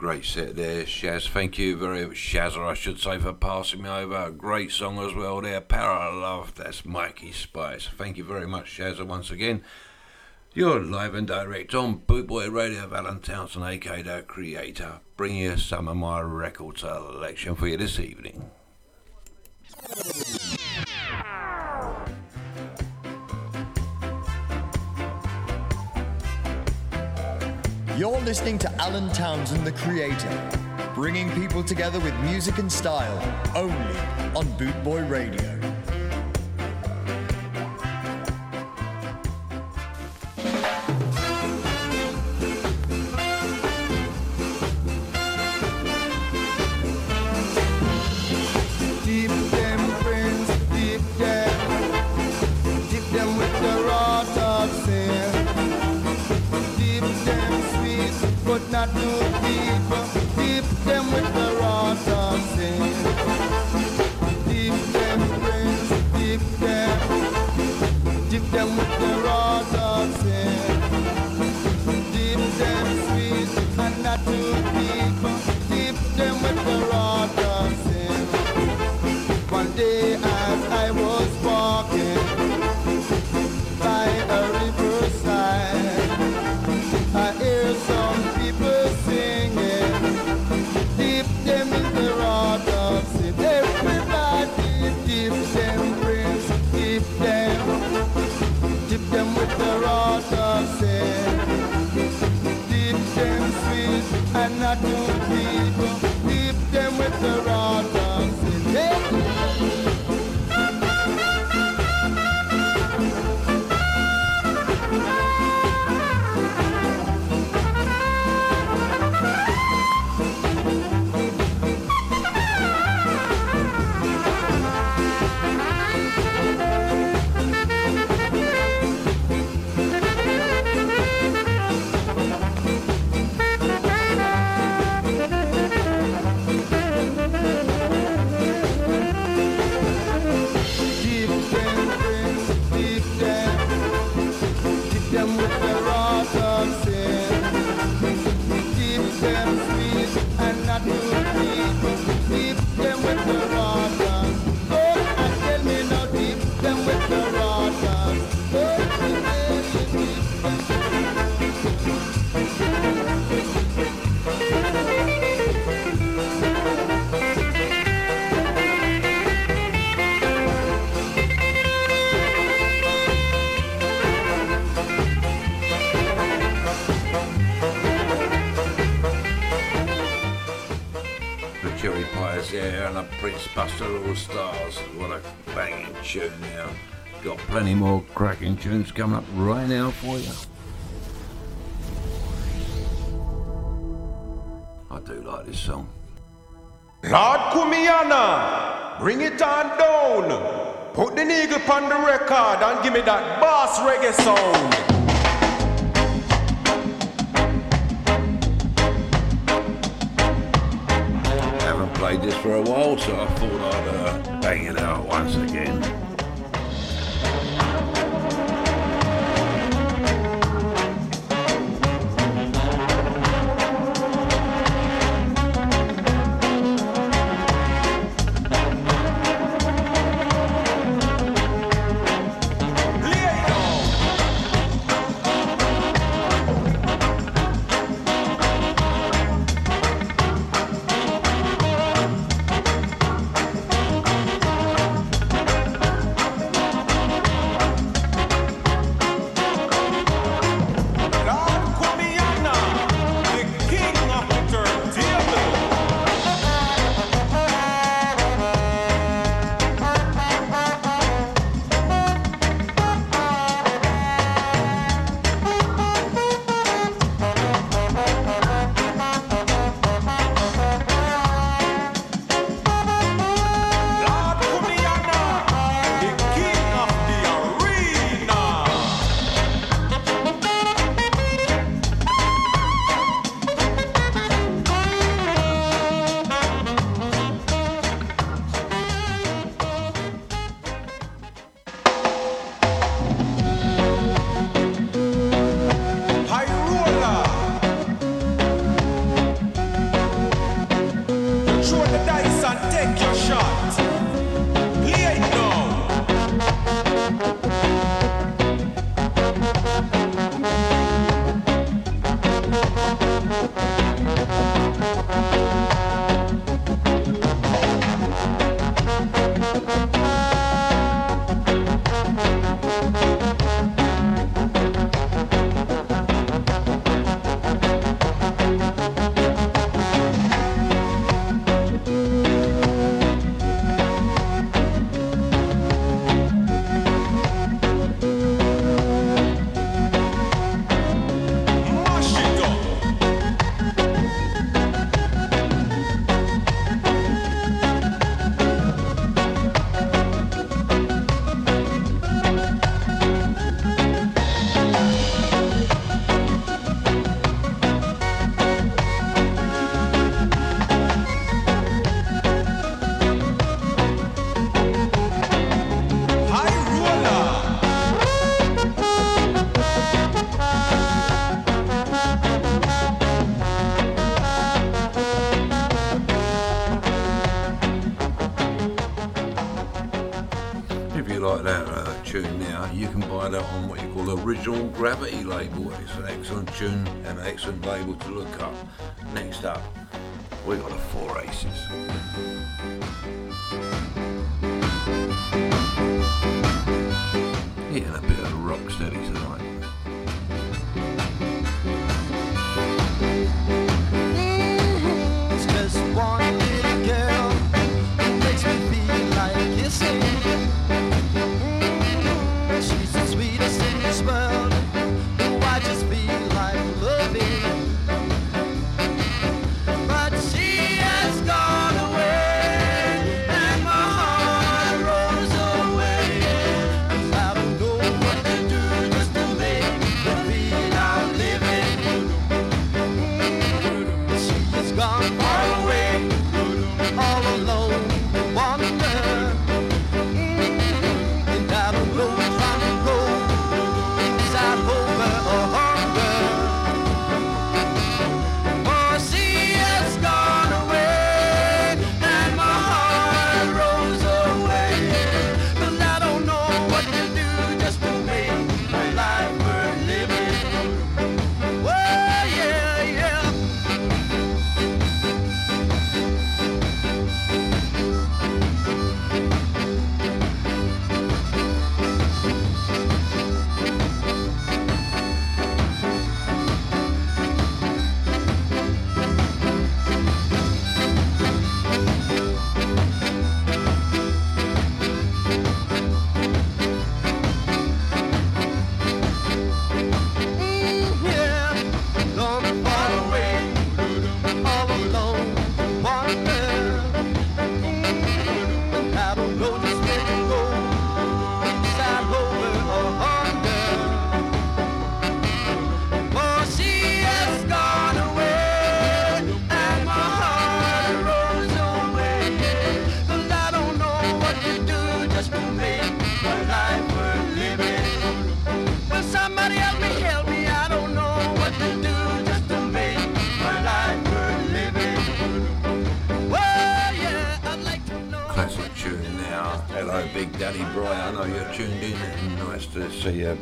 Great set there, Shaz. Thank you very much, Shazza, I should say, for passing me over. A great song as well there, Power of Love. That's Mikey Spice. Thank you very much, Shazza, once again. You're live and direct on Bootboy Radio, Alan Townsend, aka the creator, bringing you some of my record selection for you this evening. You're listening to Alan Townsend, the creator, bringing people together with music and style only on Bootboy Radio. Plenty more cracking tunes coming up right now for you. I do like this song. Lord Kumiana, bring it on down. Put the needle on the record and give me that bass reggae sound. This for a while, so I thought I'd uh, bang it out once again. is on Gravity label. It's an excellent tune and an excellent label to look up. Next up,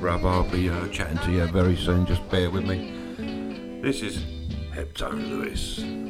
Bravo! I'll be uh, chatting to you very soon. Just bear with me. This is Heptone Lewis.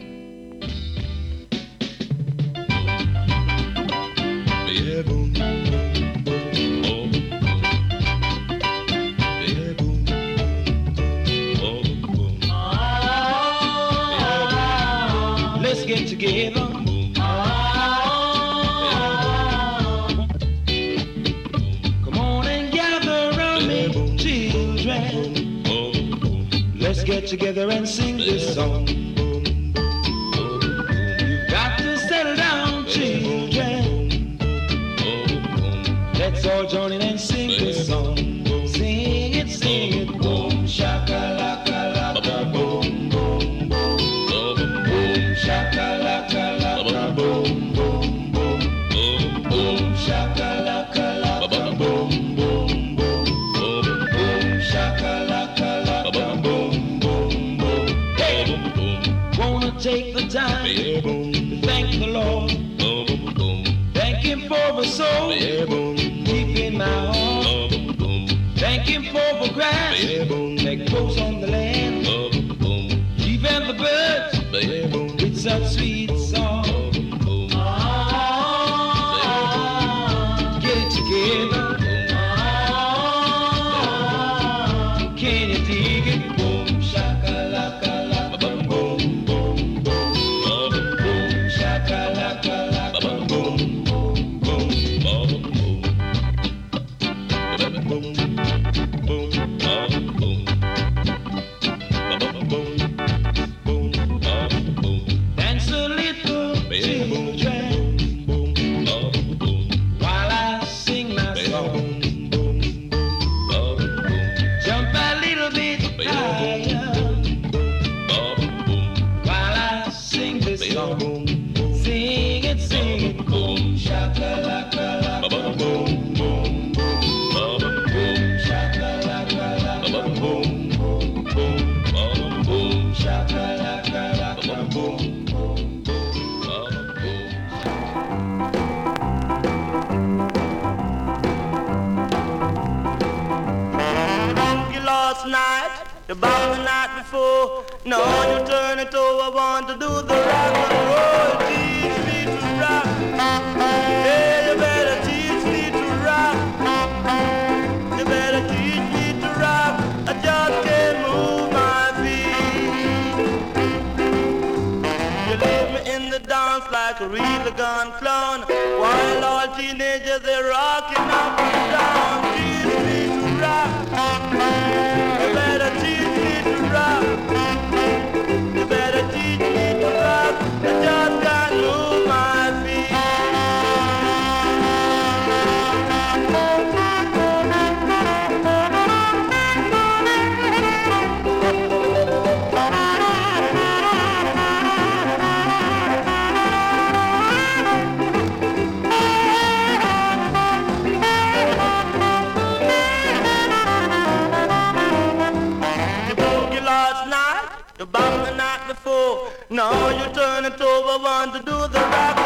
You bob the night before. Now you turn it over. I want to do the rock and roll. Teach me to rock. Yeah, you better teach me to rock. You better teach me to rock. I just can't move my feet. You leave me in the dance like a real gun clown. While all teenagers they're rocking up. over one to do the right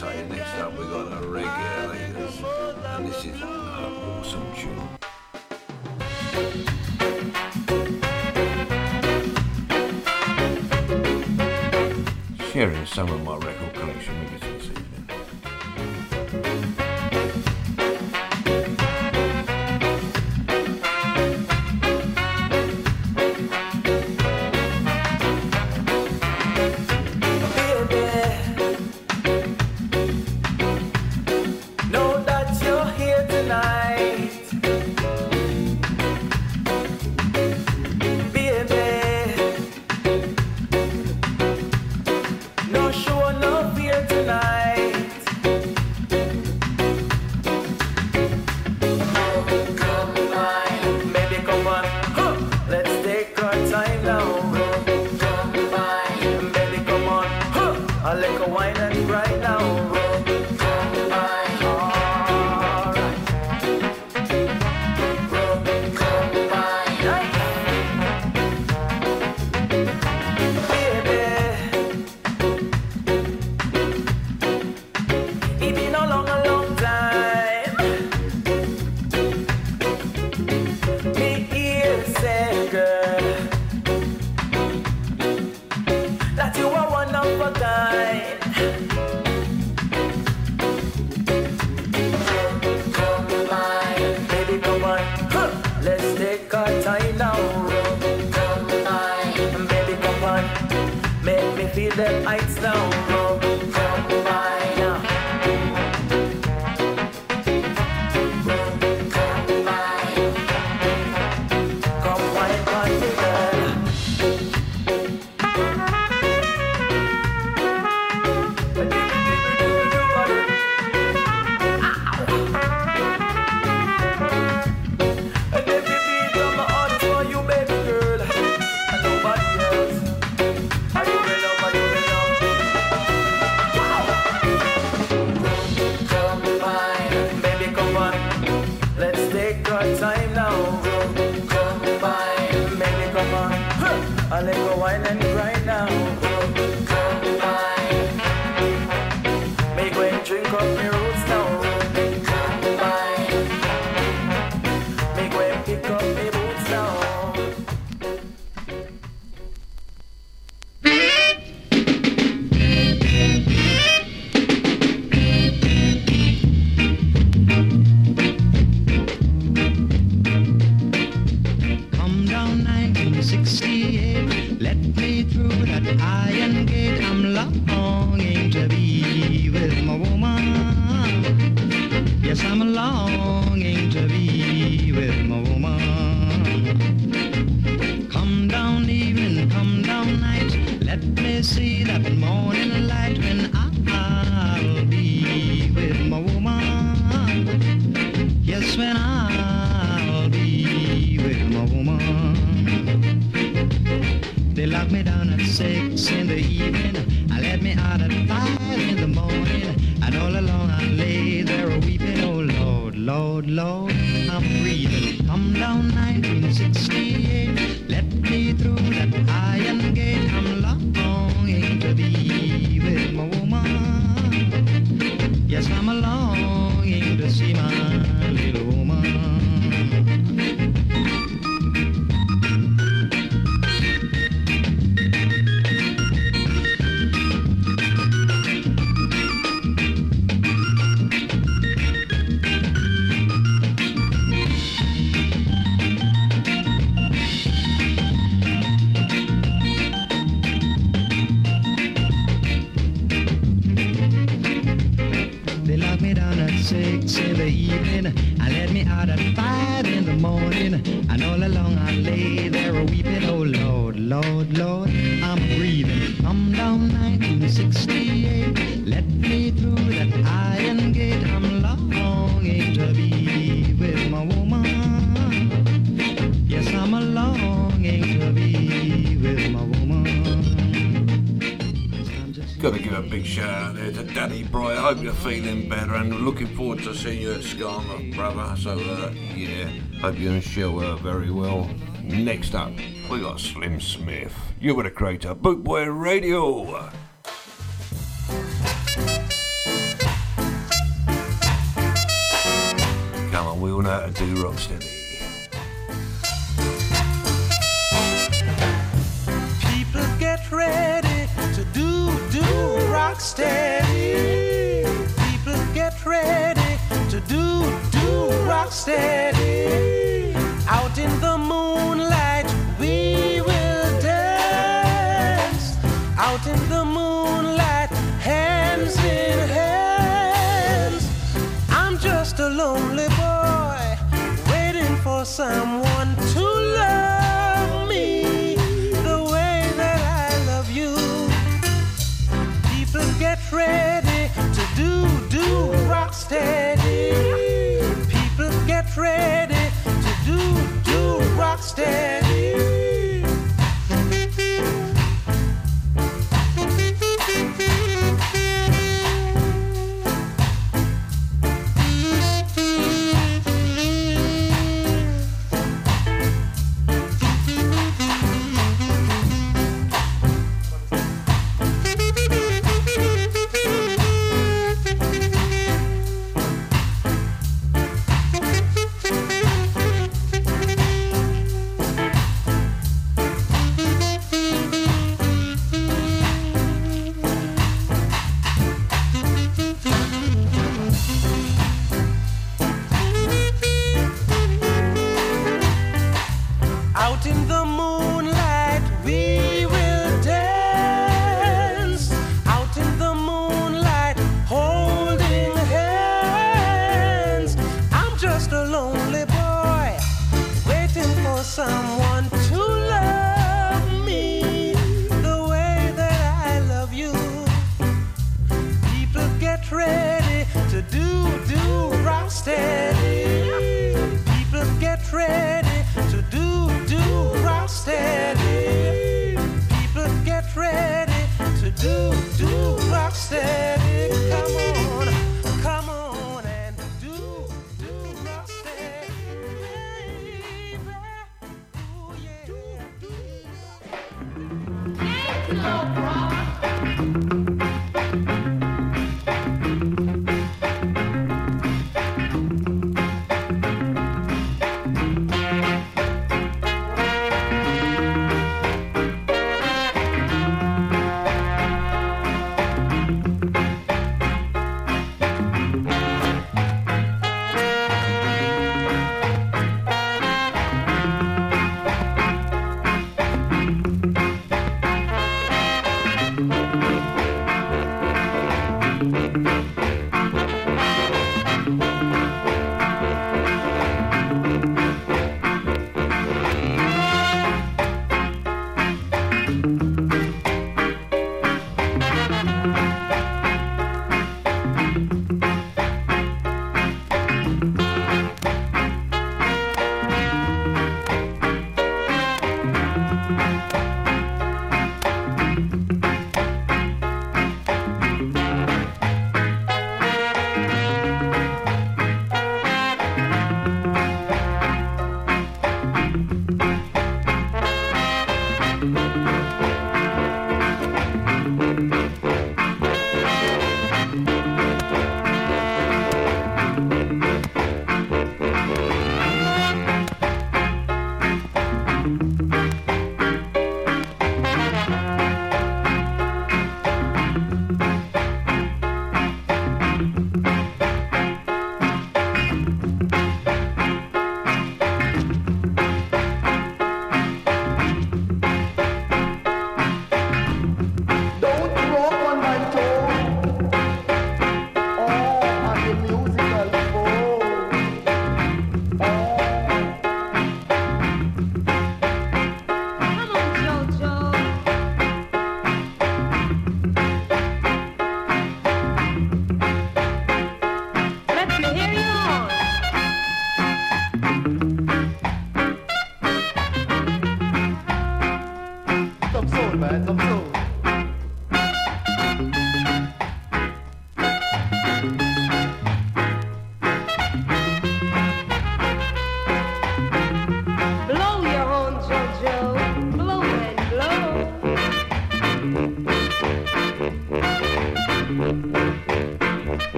say next up we got a regulators, and this is an awesome tune. sharing some of my records. feeling better and looking forward to seeing you at Skarma, brother. So, uh, yeah, hope you and Shell are very well. Next up, we got Slim Smith. You were the creator, Bootboy Radio. Come on, we all know how to do rocksteady. steady. Out in the moonlight we will dance. Out in the moonlight hands in hands. I'm just a lonely boy waiting for someone.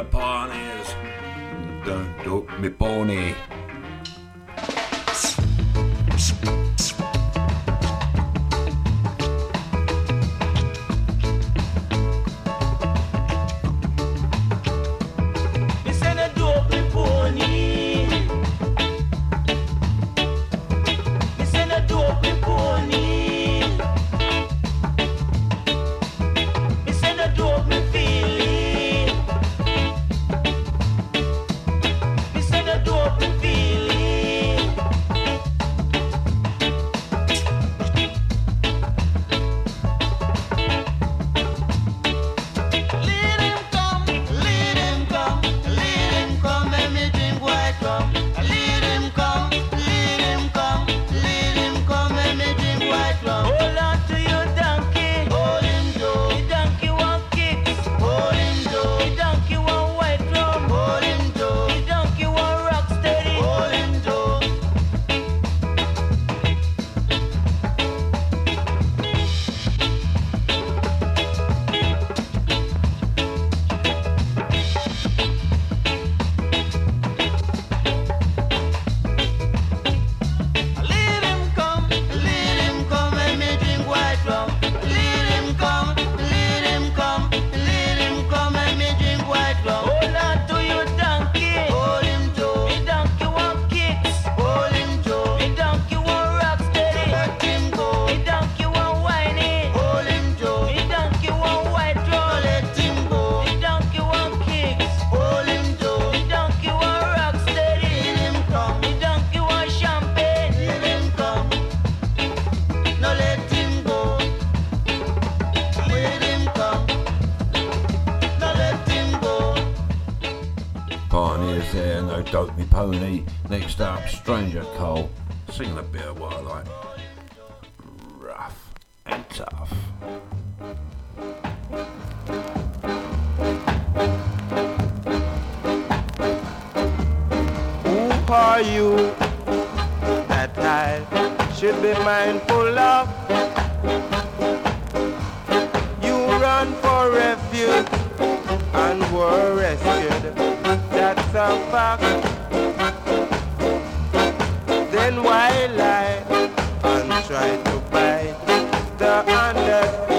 upon for you. That I should be mindful of. You run for refuge and were rescued. That's a fact. Then why lie and try to bite the underdog?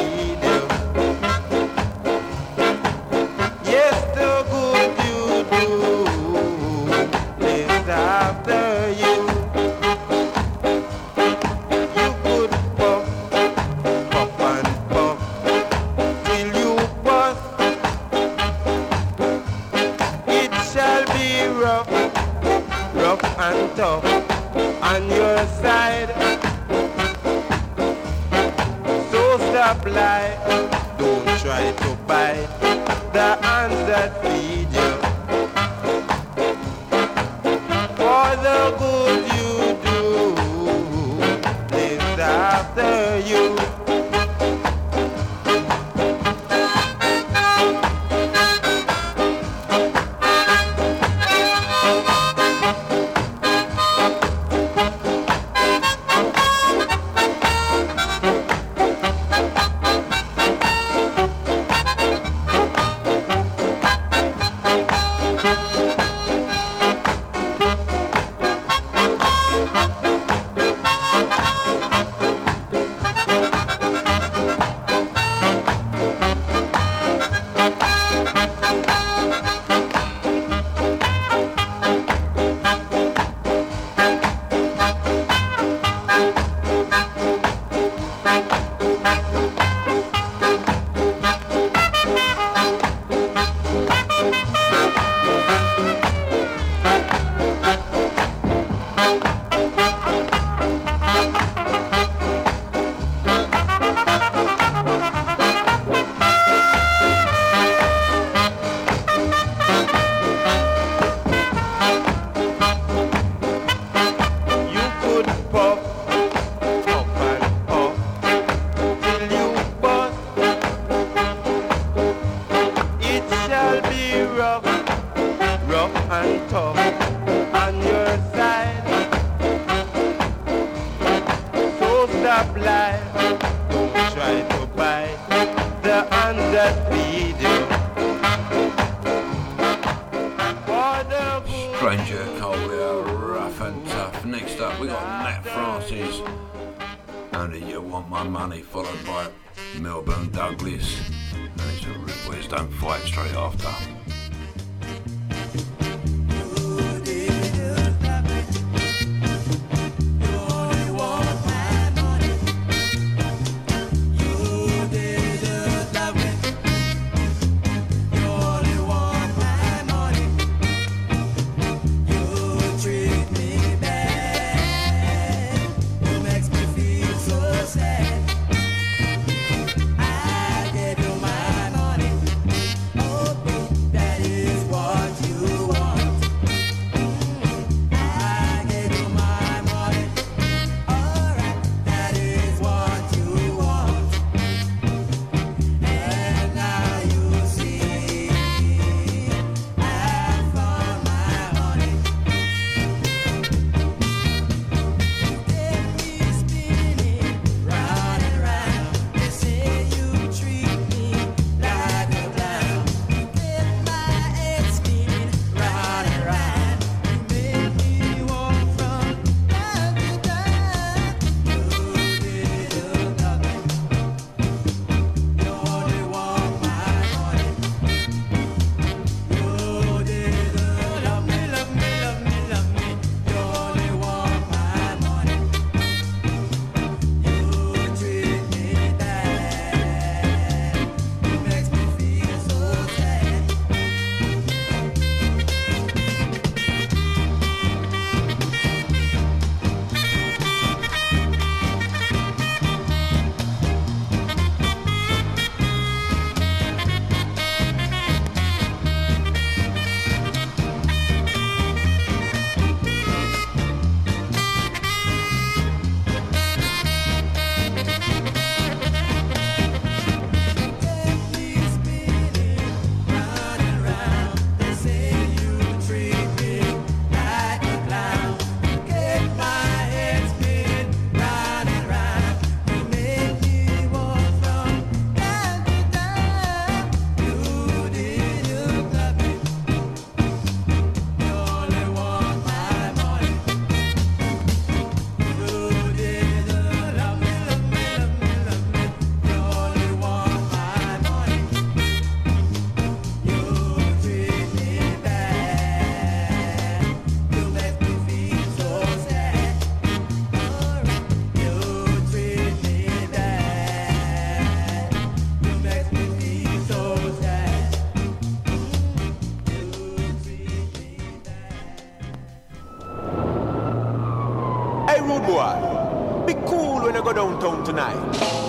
tonight.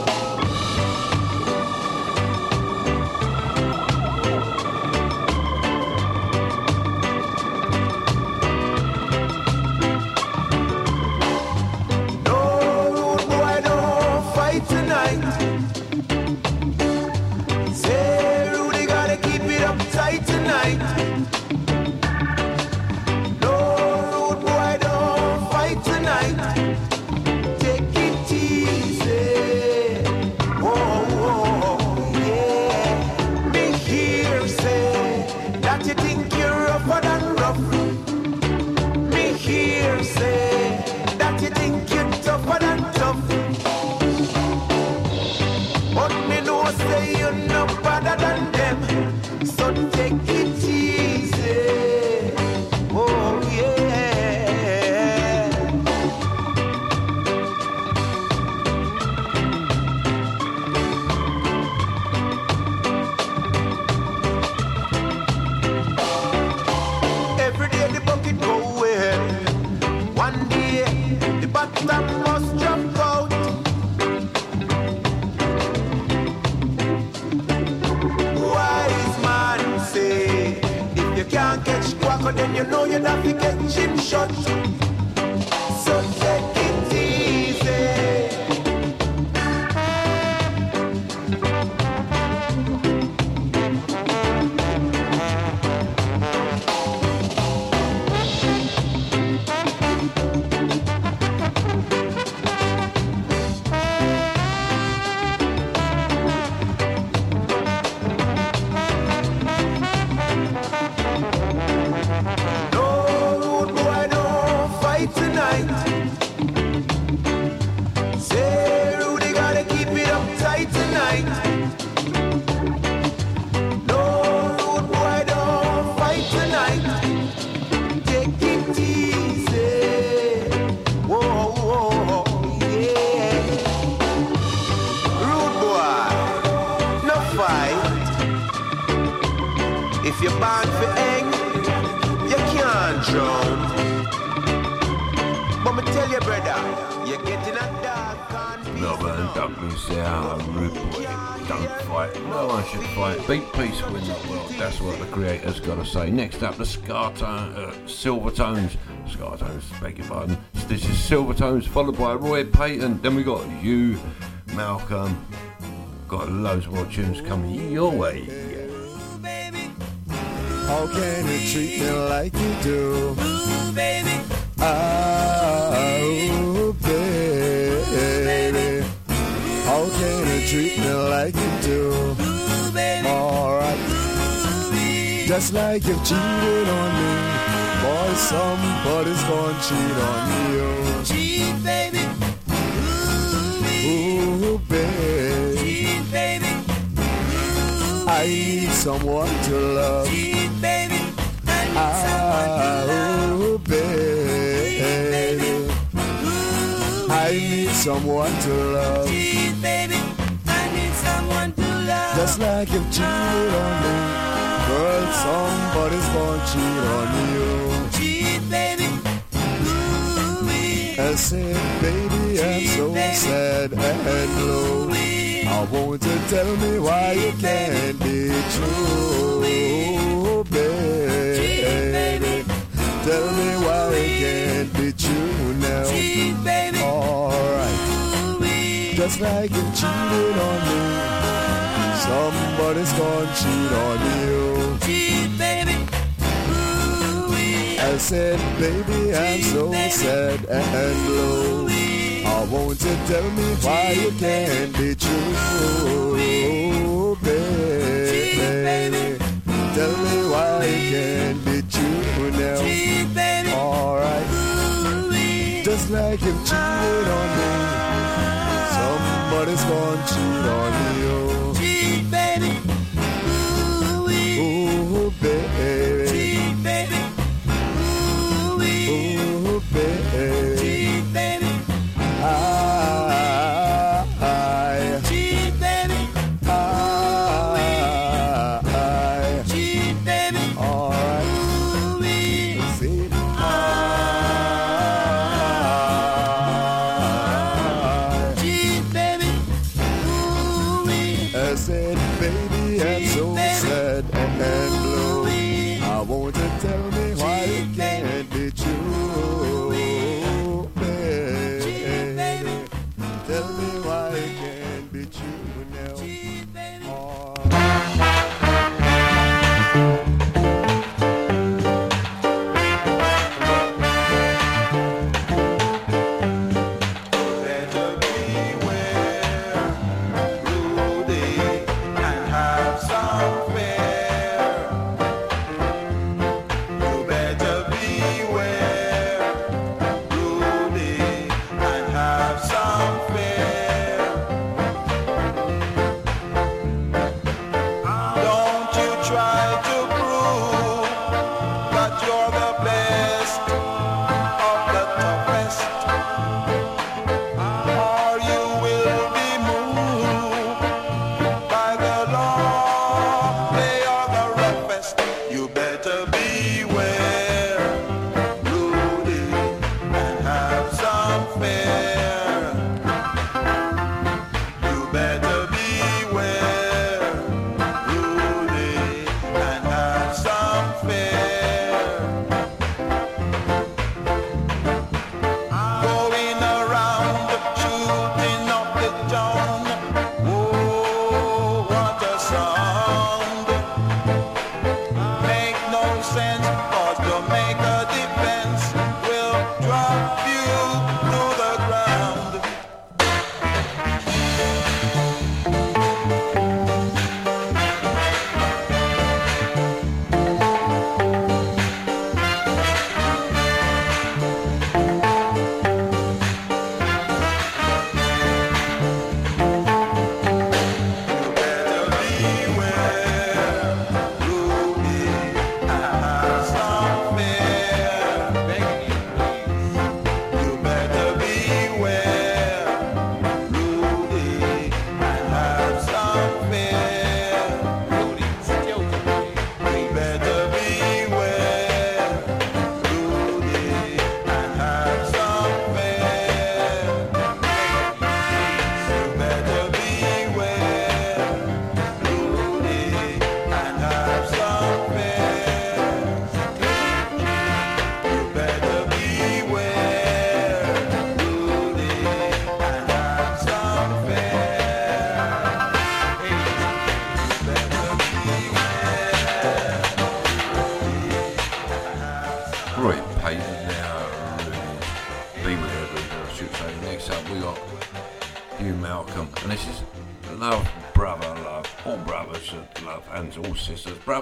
Up, the Scartone, uh, Silvertones. Scartones, beg your pardon. This is Silvertones, followed by Roy Panton. Then we got you, Malcolm. Got loads more tunes coming your way. How can you treat me like you do? Ooh, baby. How can you treat me like you do? Just like you've cheated on me. Boy, somebody's gonna cheat on you. Cheat, baby. Ooh, baby. Cheat, baby. I need someone to love. Cheat, baby. Ah, ooh, baby. I need someone to love. Cheat, baby. I need someone to love. Just like you've cheated on me. Girl, somebody's gonna cheat on you. Cheat, baby. Ooh-wee. I said, baby, I'm so sad and low. I want you to tell me why you can't be true, baby. Tell me why it can't be true now. Cheat, baby. Alright. Just like you cheated on me. Somebody's gonna cheat on you. Cheat, baby. Ooh-wee. I said, baby, I'm so sad and low. I want you to tell me why you can't be true, baby. Tell me why you can't be true now. Cheat, baby. Alright, Ooh-wee. just like you cheated on me. Ah. Somebody's gonna cheat on you.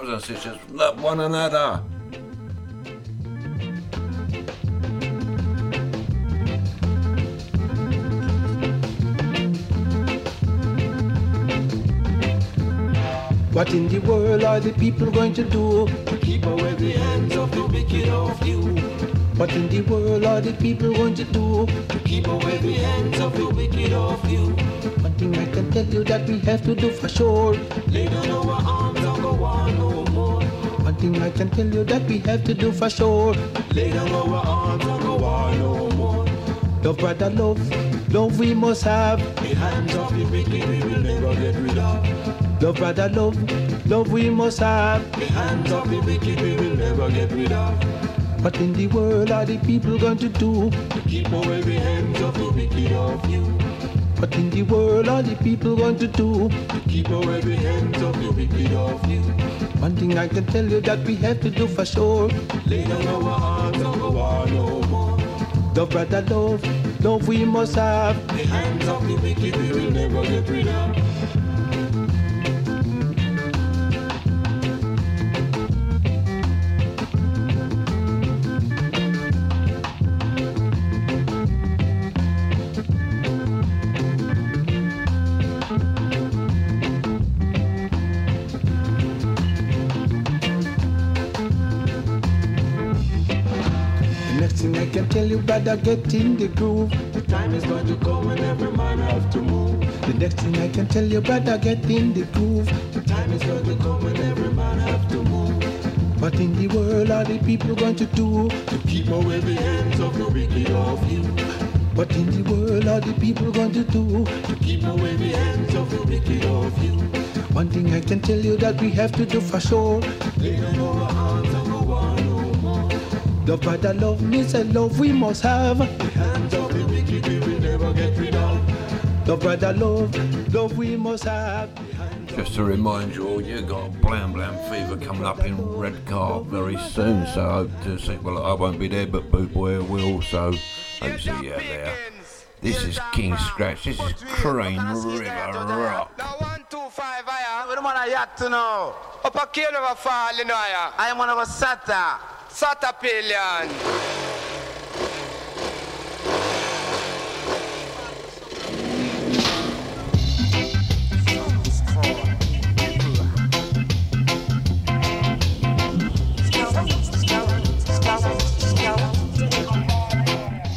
Sisters, love one another. What in the world are the people going to do to keep away the hands of the wicked of you? What in the world are the people going to do to keep away the hands of the wicked of you? One thing I can tell you that we have to do for sure. Lay down Thing I can tell you that we have to do for sure. Lay down our arms and go on no more. Love, brother, love, love we must have. The hands of the wicked we will never get rid of. Love, brother, love, love we must have. The hands of the wicked we will never get rid of. What in the world are the people going to do to keep away the hands of the wicked of you? What in the world are the people going to do to keep away the hands of One thing I can tell you that we have to do for sure. Lay down our arms and go on no more. Love, brother, love, love we must have. The hands of the wicked we will never get rid of. Tell get in the groove. The time is going to come when every man have to move. The next thing I can tell you, brother, get in the groove. The time is going to come when every man have to move. What in the world are the people going to do to keep away the hands of the wicked of you? What in the world are the people going to do to keep away the hands of the wicked of you? One thing I can tell you that we have to do for sure. Love, brother, love, me say love we must have. The hands of the wicked we will never get rid of. Love, brother, love, love we must have. Just to remind you all, you got Blam Blam Fever coming up in Redcar very soon, so I hope to see. Well, I won't be there, but Boot Boy will, so hope to see you there. This is King Scratch, this is Crane River Rock. One, two, five, I am. We don't yacht to know. Up a kill of a fall, you know, I am. I want to go Sata. Sata Satapilhan.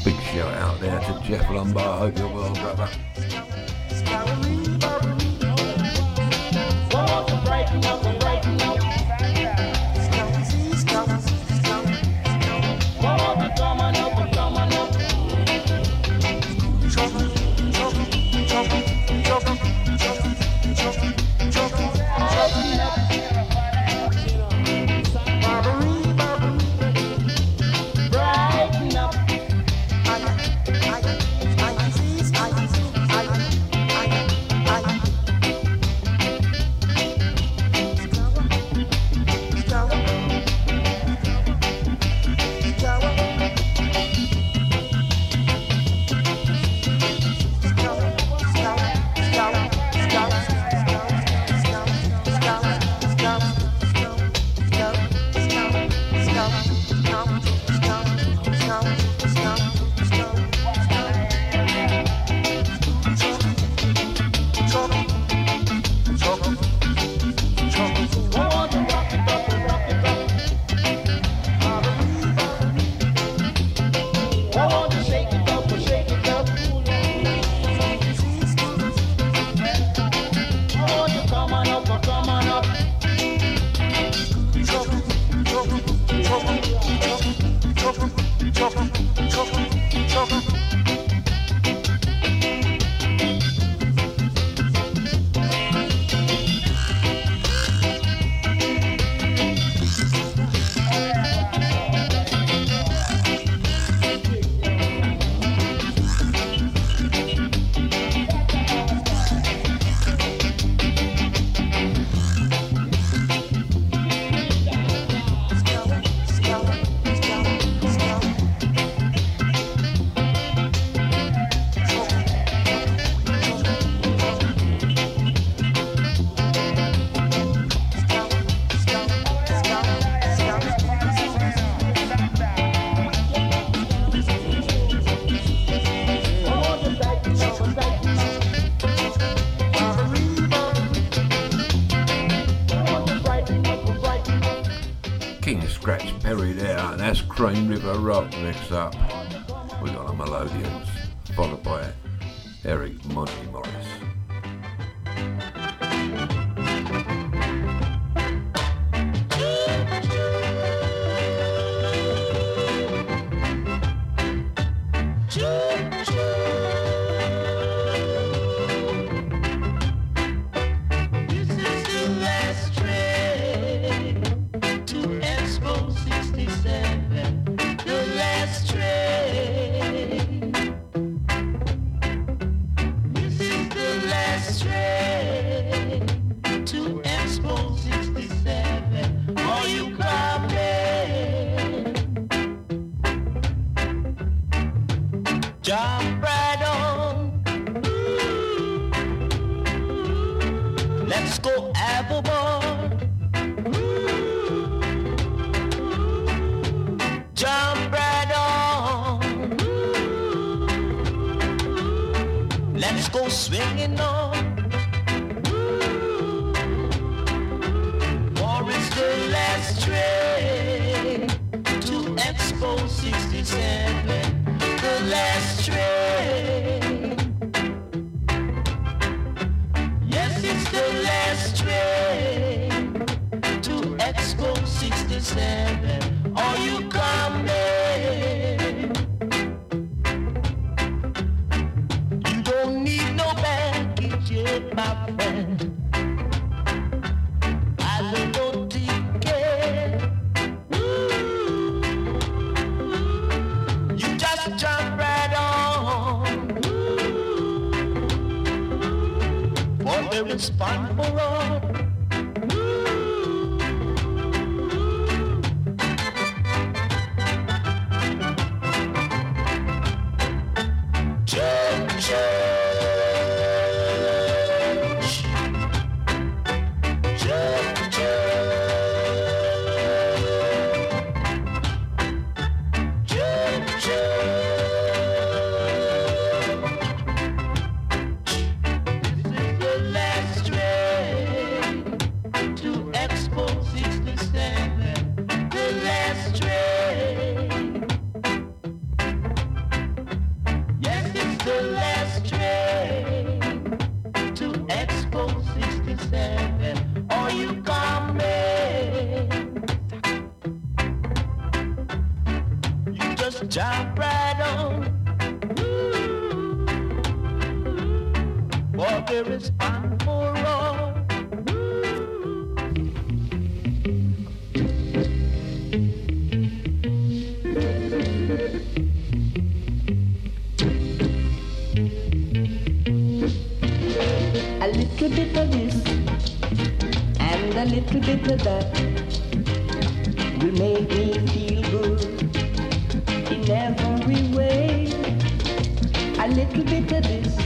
Big shout out there to Jeff Lombard. Hope you're well, brother. Scouring, Crane River Rock next up. We got the Melodians, little that will make me feel good in every way. A little bit of this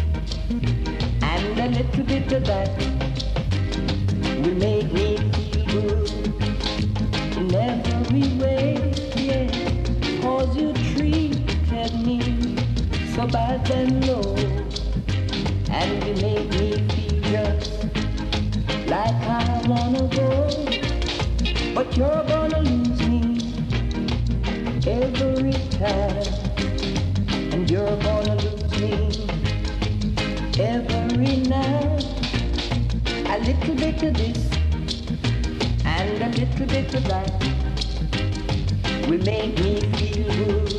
and a little bit of that will make me feel good in every way. Yeah, cause you treated me so bad and low and you make me feel just like I wanna go. But you're gonna lose me every time, and you're gonna lose me every night. A little bit of this and a little bit of that will make me feel good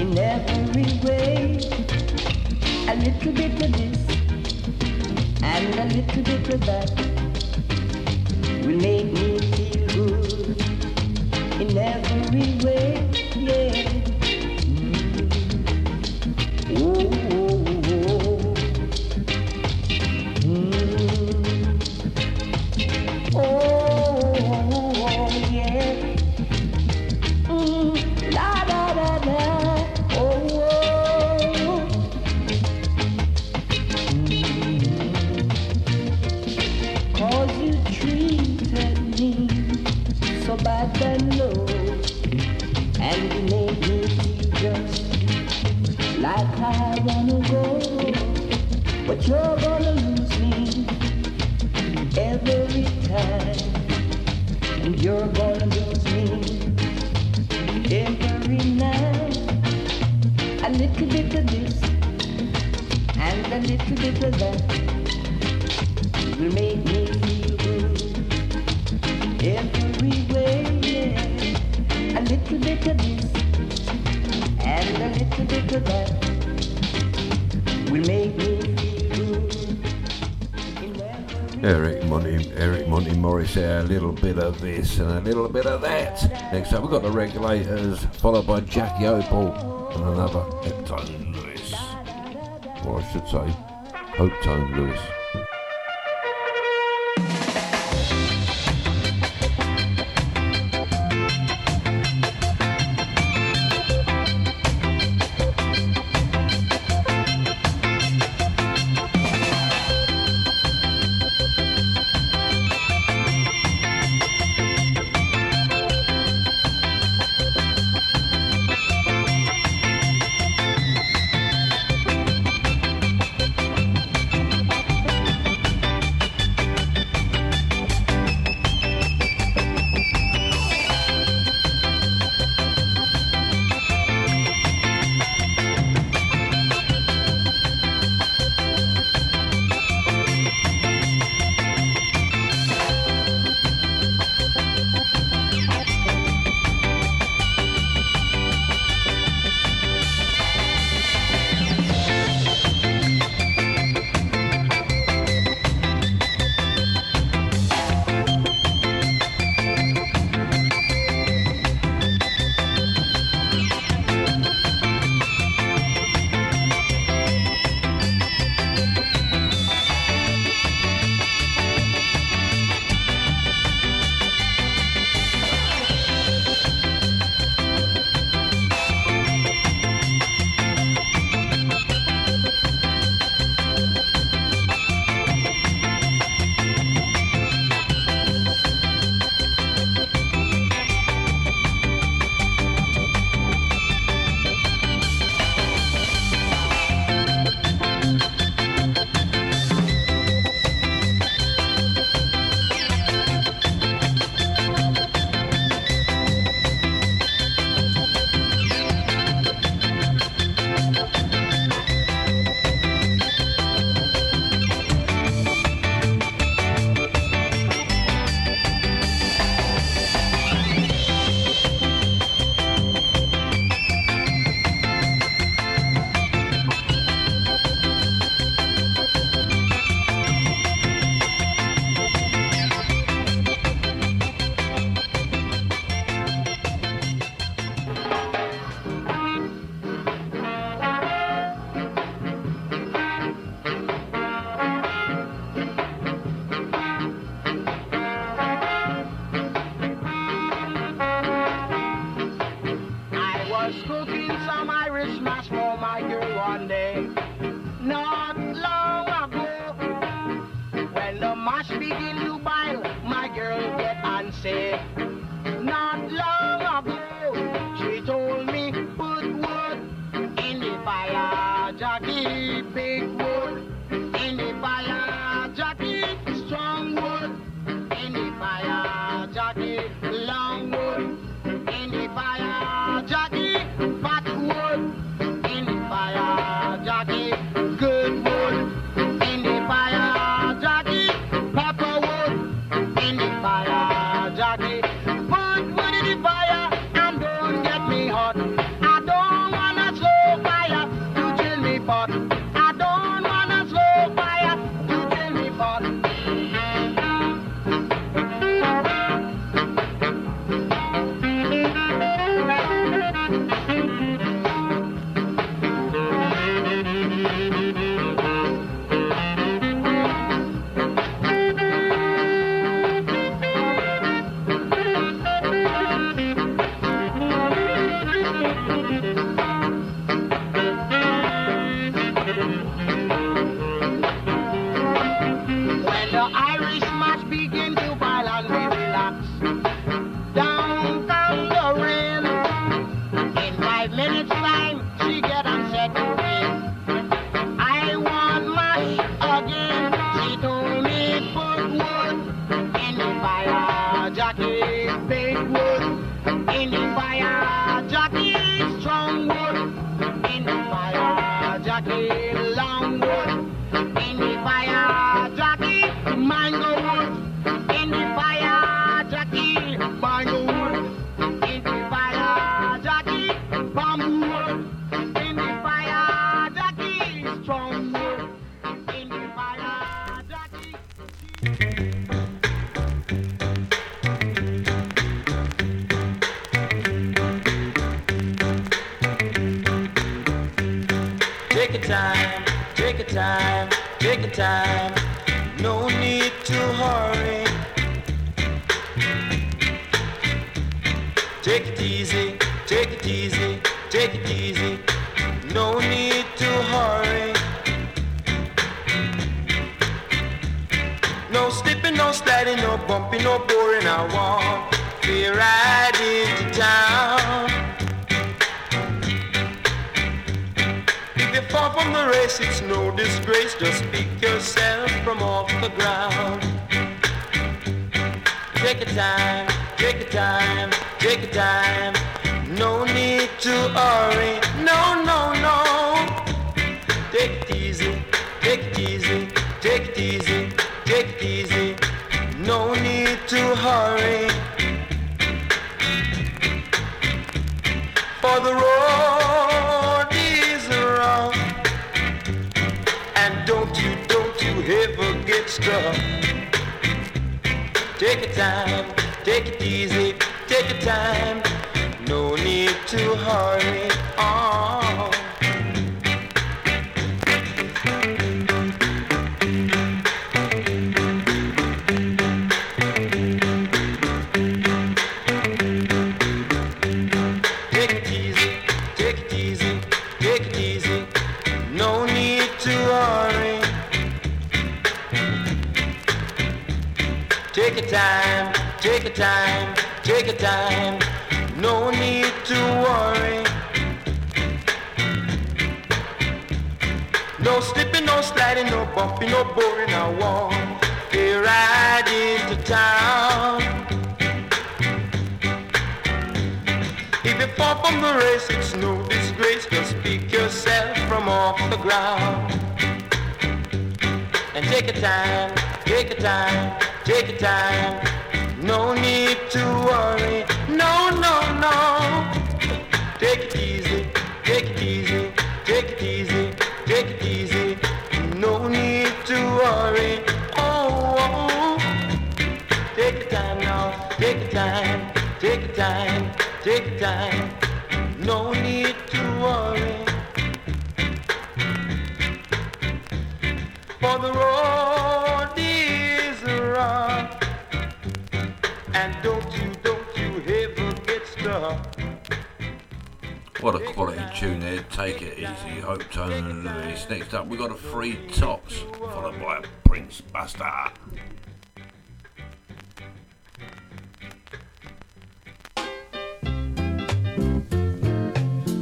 in every way. A little bit of this and a little bit of that will make me feel good in every way. this and a little bit of that. Next up, we've got the Regulators, followed by Jackie Opel and another Hopeton Lewis. Or I should say, Hope Tone Lewis. Time. No need to hurry. Take it easy, take it easy, take it easy. No need to hurry. No slipping, no sliding, no bumping, no boring. I want to ride into town. Race, it's no disgrace. Just pick yourself from off the ground. Take your time, take your time, take your time. No need to hurry. No, no, no. Take it easy, take it easy, take it easy, take it easy. No need to hurry. For the road ever. Take your time, take it easy, take your time. No need to hurry. Oh. Time, take your time, take your time. No need to worry. No slipping, no sliding, no bumping, no boring. I want to ride into town. If you fall from the race, it's no disgrace. Just pick yourself from off the ground. And take your time, take your time, take your time. No need to worry. No, no, no. Take it easy, take it easy, take it easy, take it easy. No need to worry. Oh, oh. take your time now, take your time, take your time, take your time. No What a quality tune there. Take it easy. Hope Tone and Lewis. Next up, we got a free tops, followed by Prince Buster.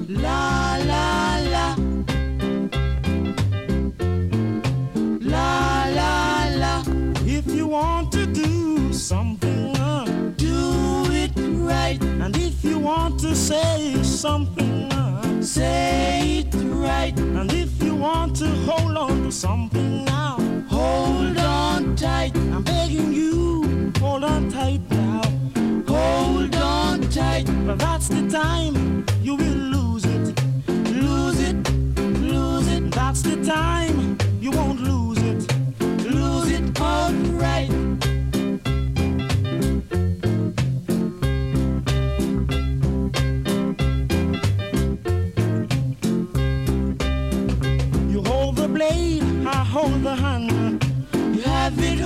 La la la. La la la. If you want to do something, to say something, Say it right. and if you want to hold on to something now, Hold on tight. I'm begging you, hold on tight now. Hold on tight. But that's the time you will lose it. Lose it. Lose it. That's the time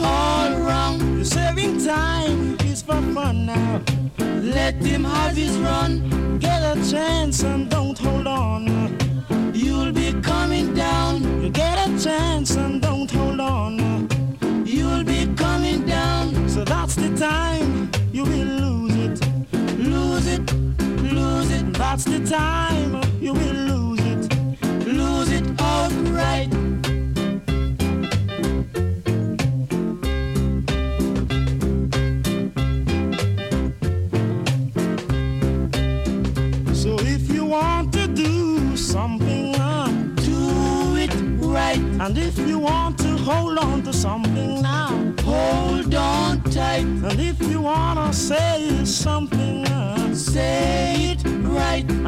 all wrong. You're saving time, it's for fun now. Let him have his run. Get a chance and don't hold on. You'll be coming down. You get a chance and don't hold on. You'll be coming down. So that's the time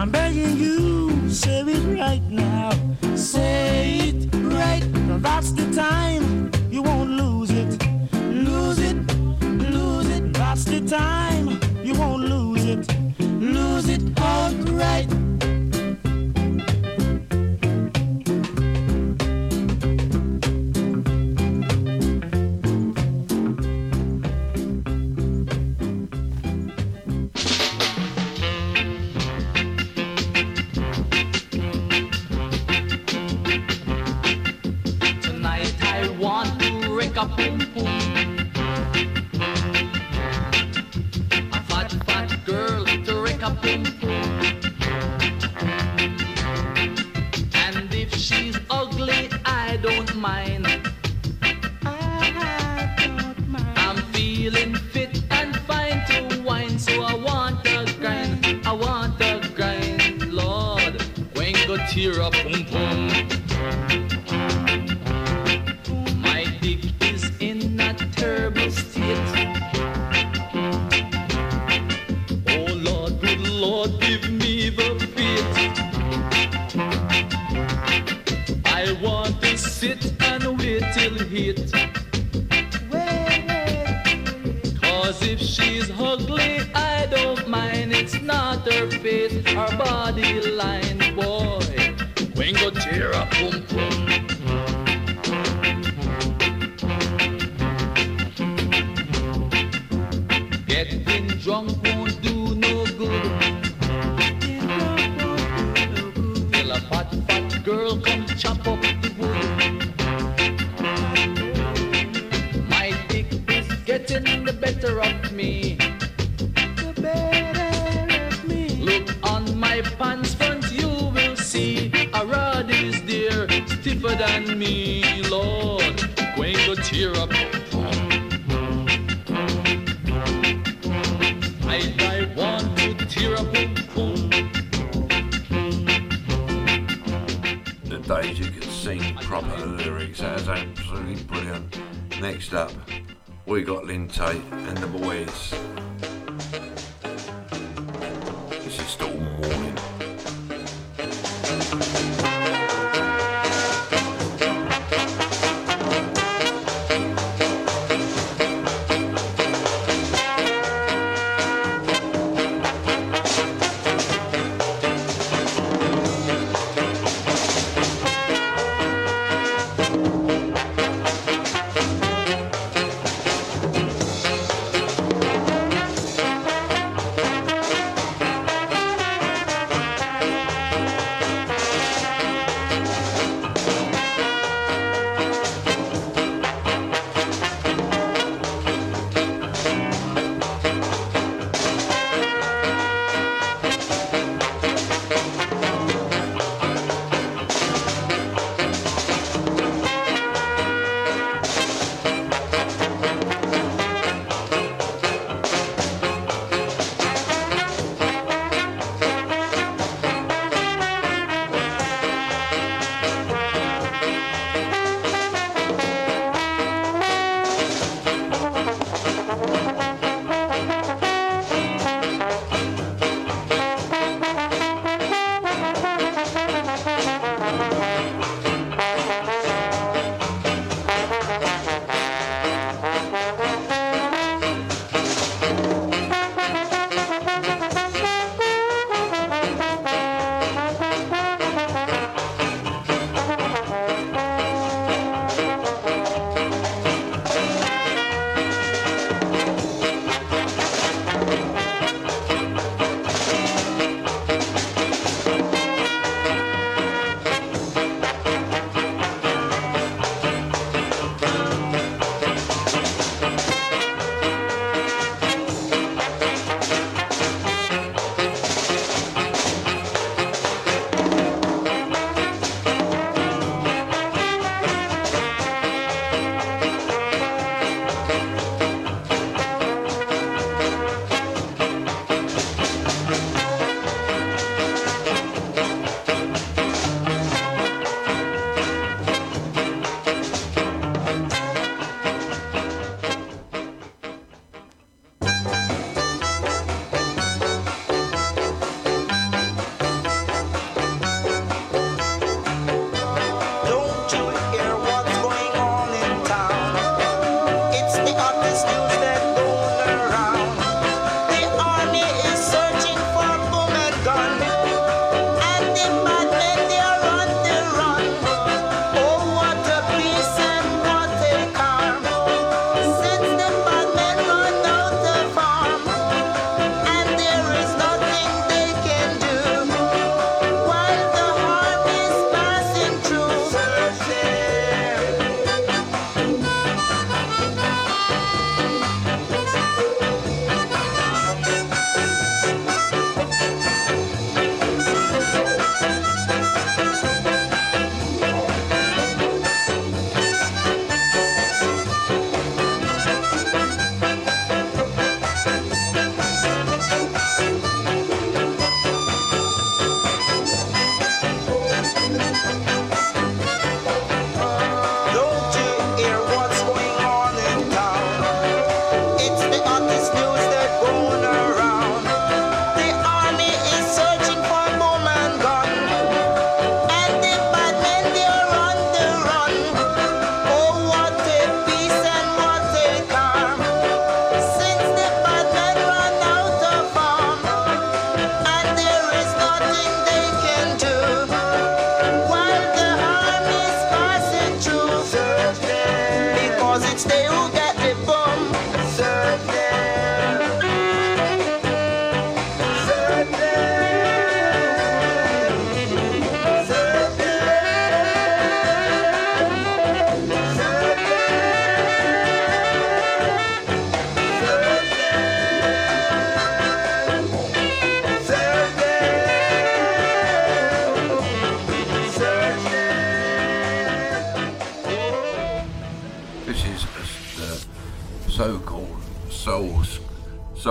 I'm begging you, say it right now.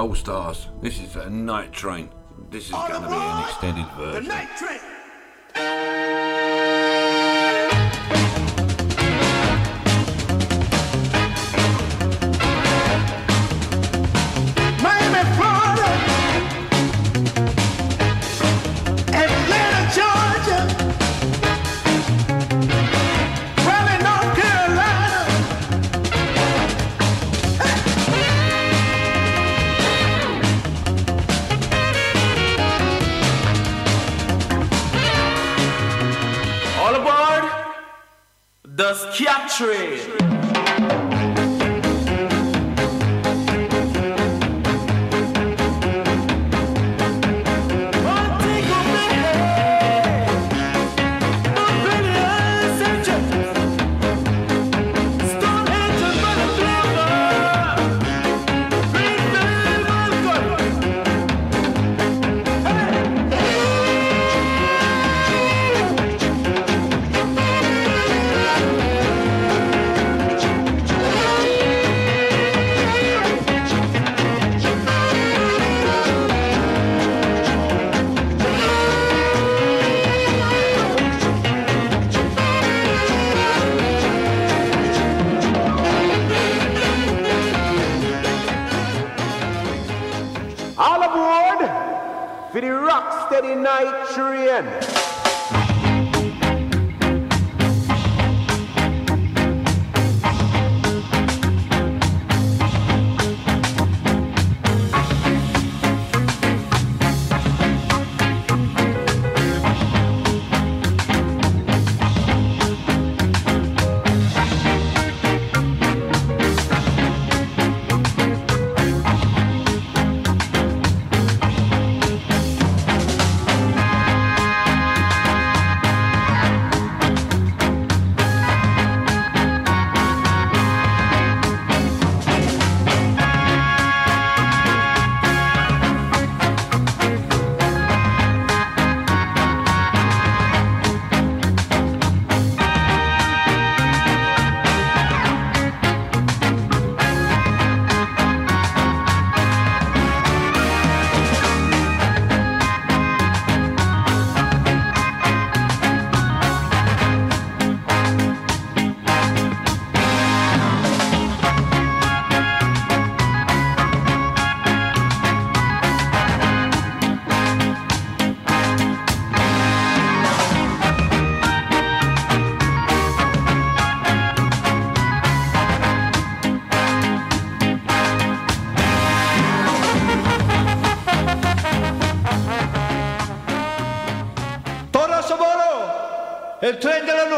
Soul Stars. This is a night train. This is going to be an extended version.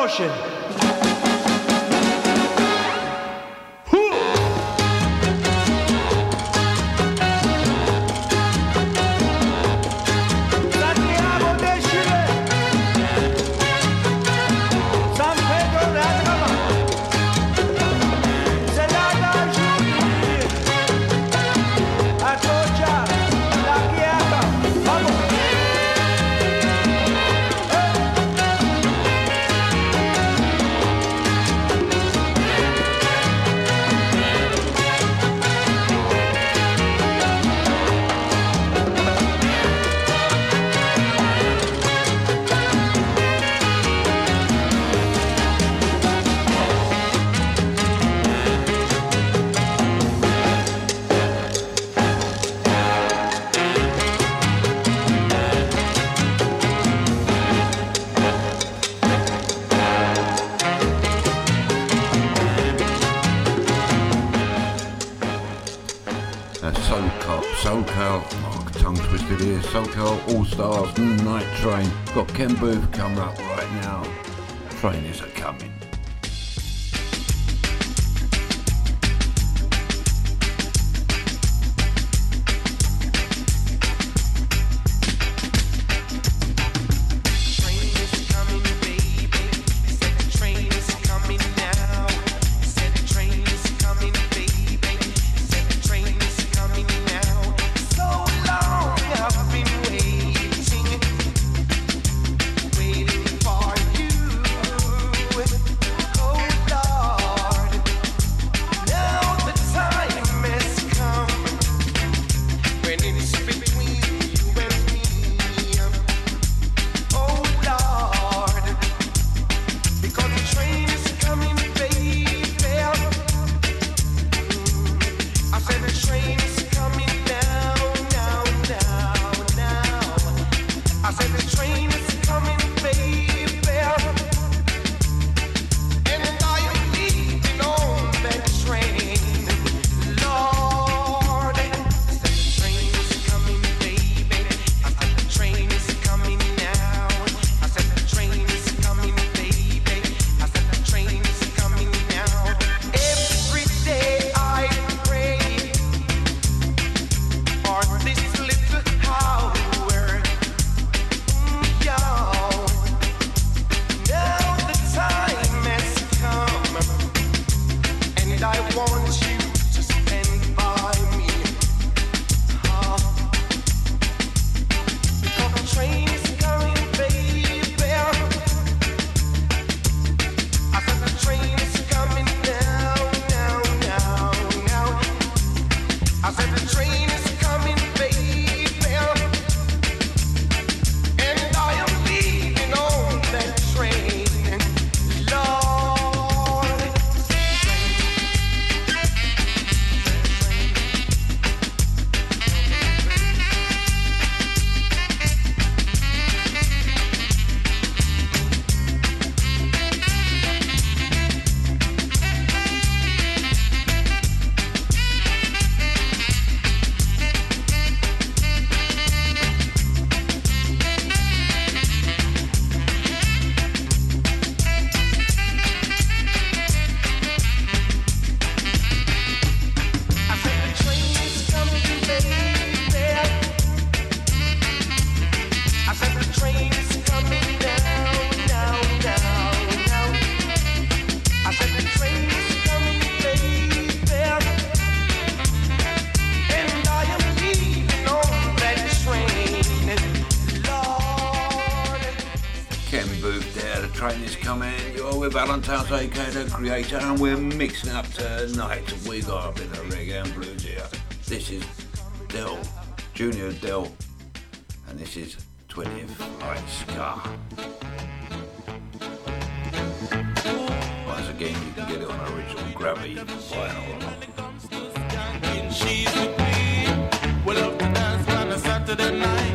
motion. got Ken Boothe coming up right now. Trainers are coming. coming. You're with Valentine's AK the Creator, and we're mixing up tonight. We got a bit of reggae and blues here. This is Dill, Junior Dill, and this is 20th Night Scar. Once again, you can get it on original gravity vinyl. She's with me. We'll to dance on a Saturday night.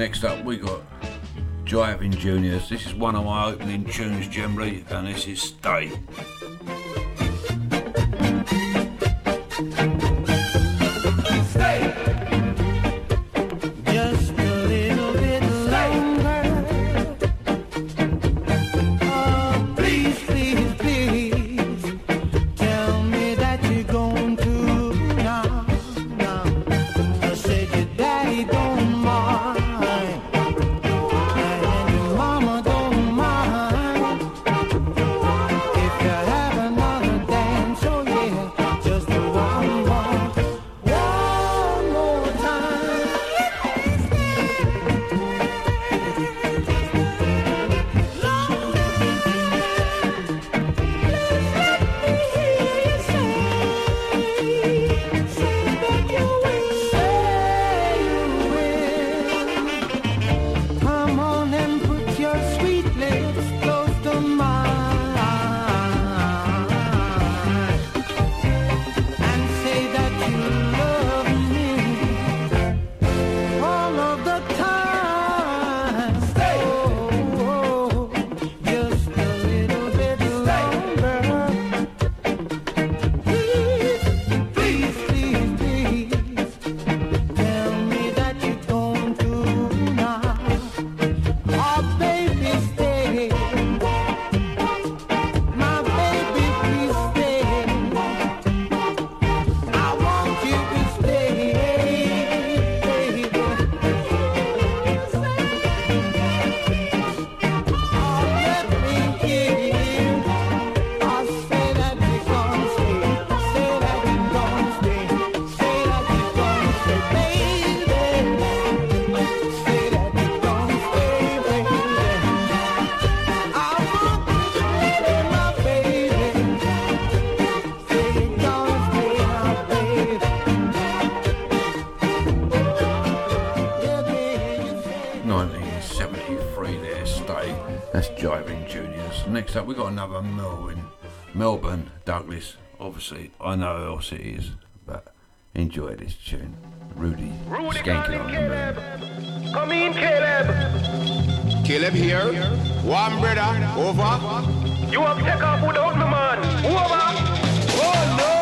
next up we got Jiving Juniors. This is one of my opening tunes generally, and this is Stay. obviously, I know who else it is, but enjoy this tune. Rudy, Rudy Skanking on Caleb. moon. Come in, Caleb. Caleb here. One brother. Over. You have take off without me, man. Over. Oh, no.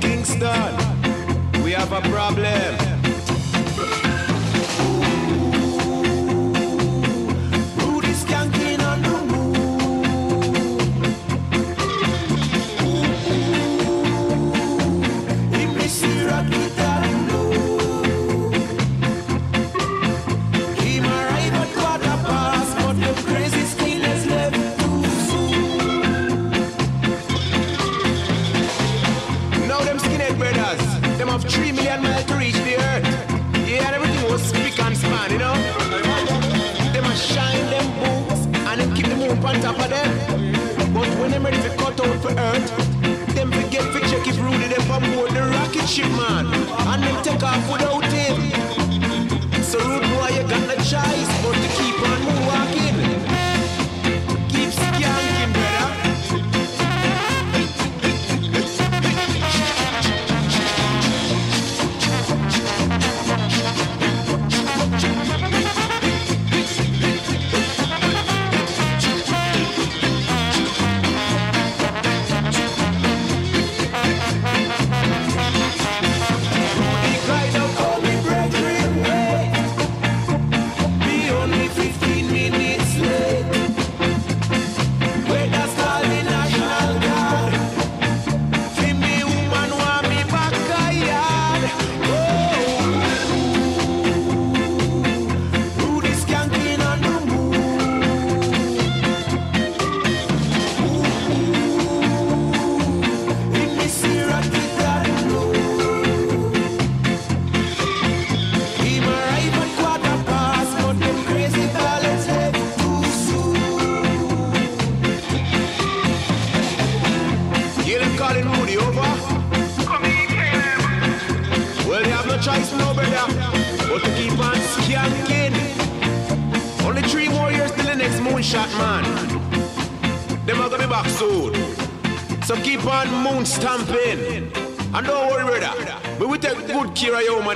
Kingston, we have a problem. them for earth. Them forget for check if Rudy them on board the rocket ship, man. And them take off without him. So Rude boy, you got no choice but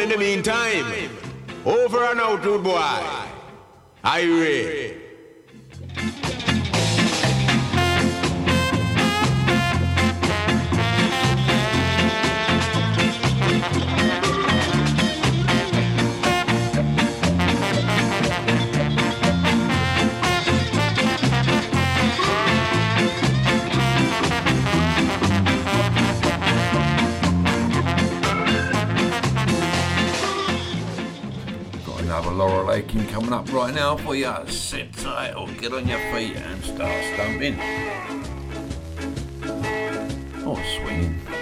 But in the meantime, over and out, rude boy. Irie. another Laurel Aitken coming up right now for you. Sit tight or get on your feet and start stomping. Or oh, swinging.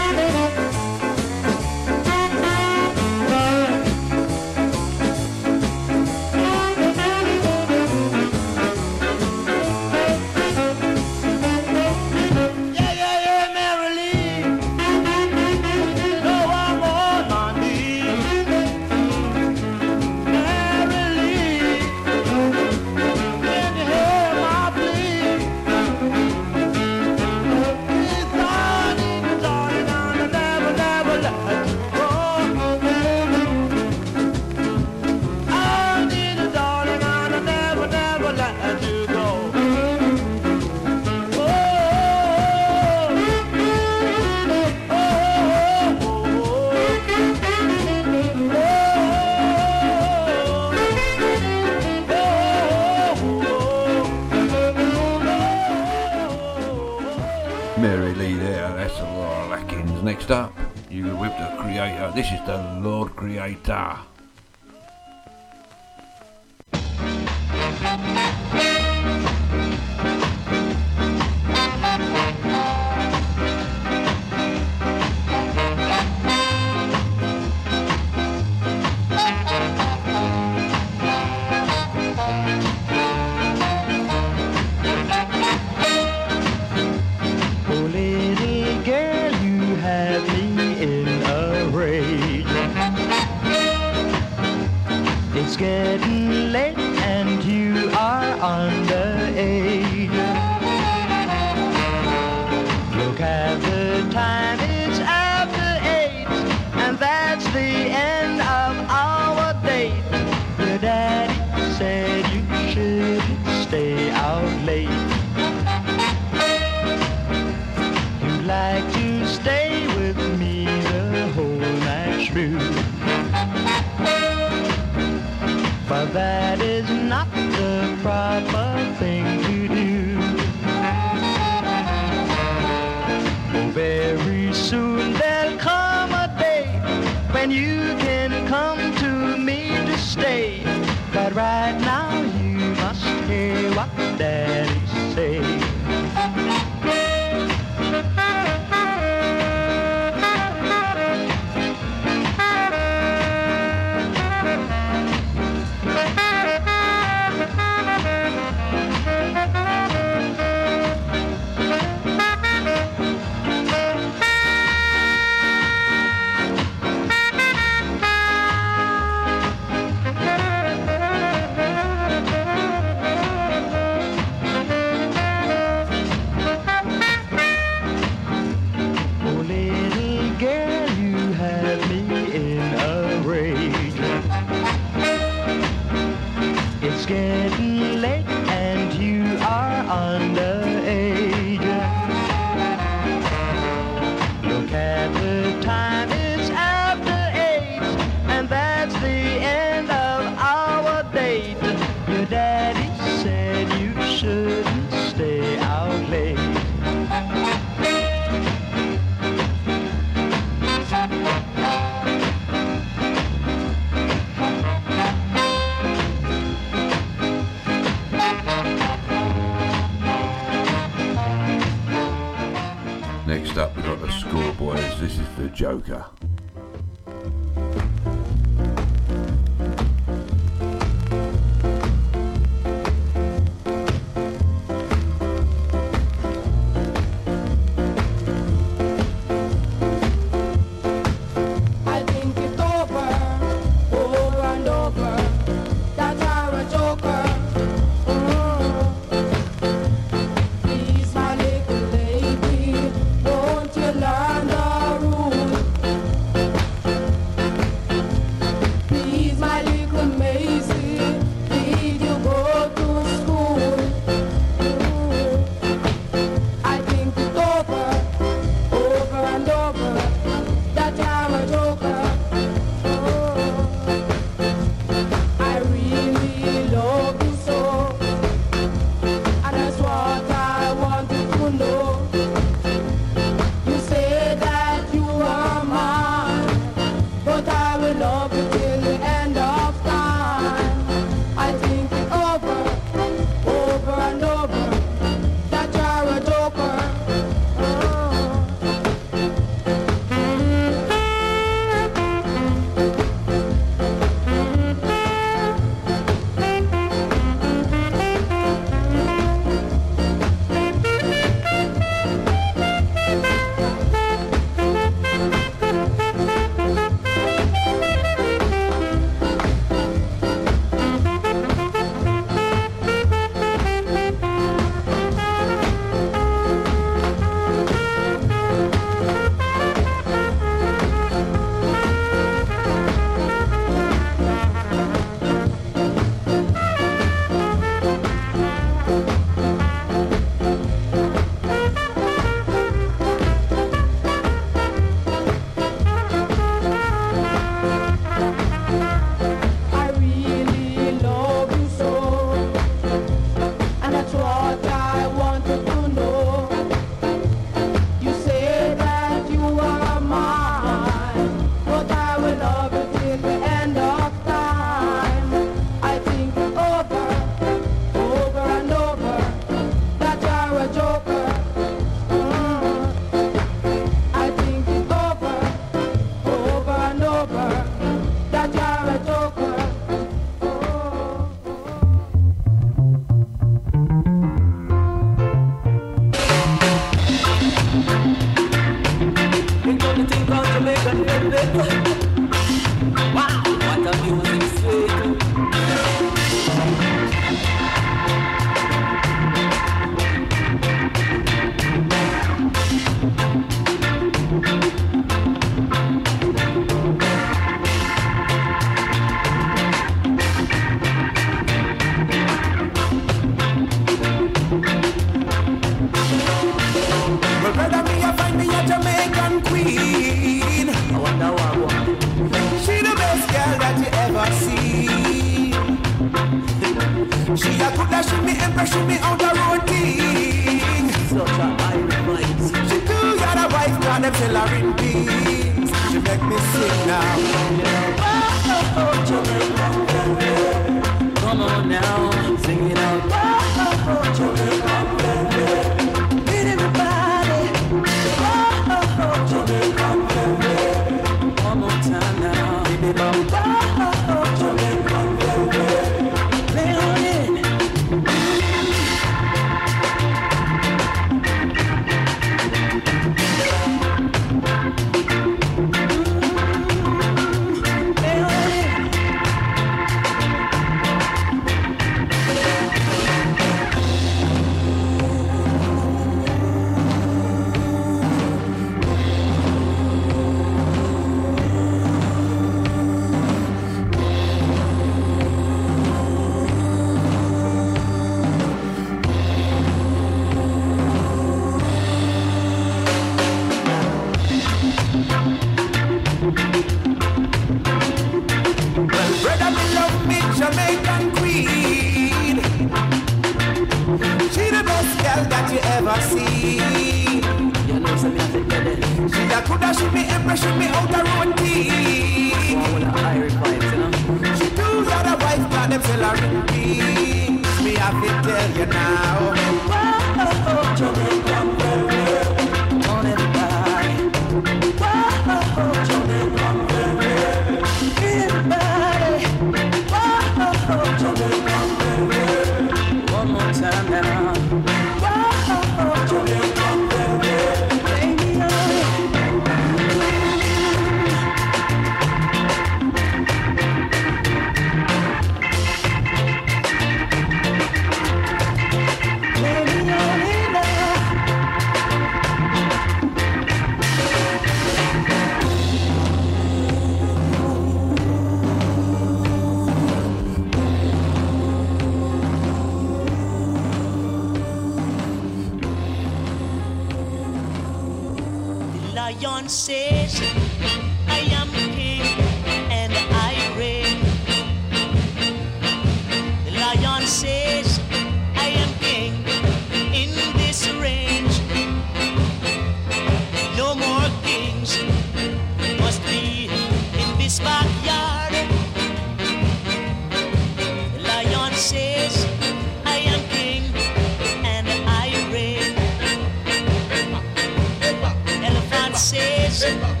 Says,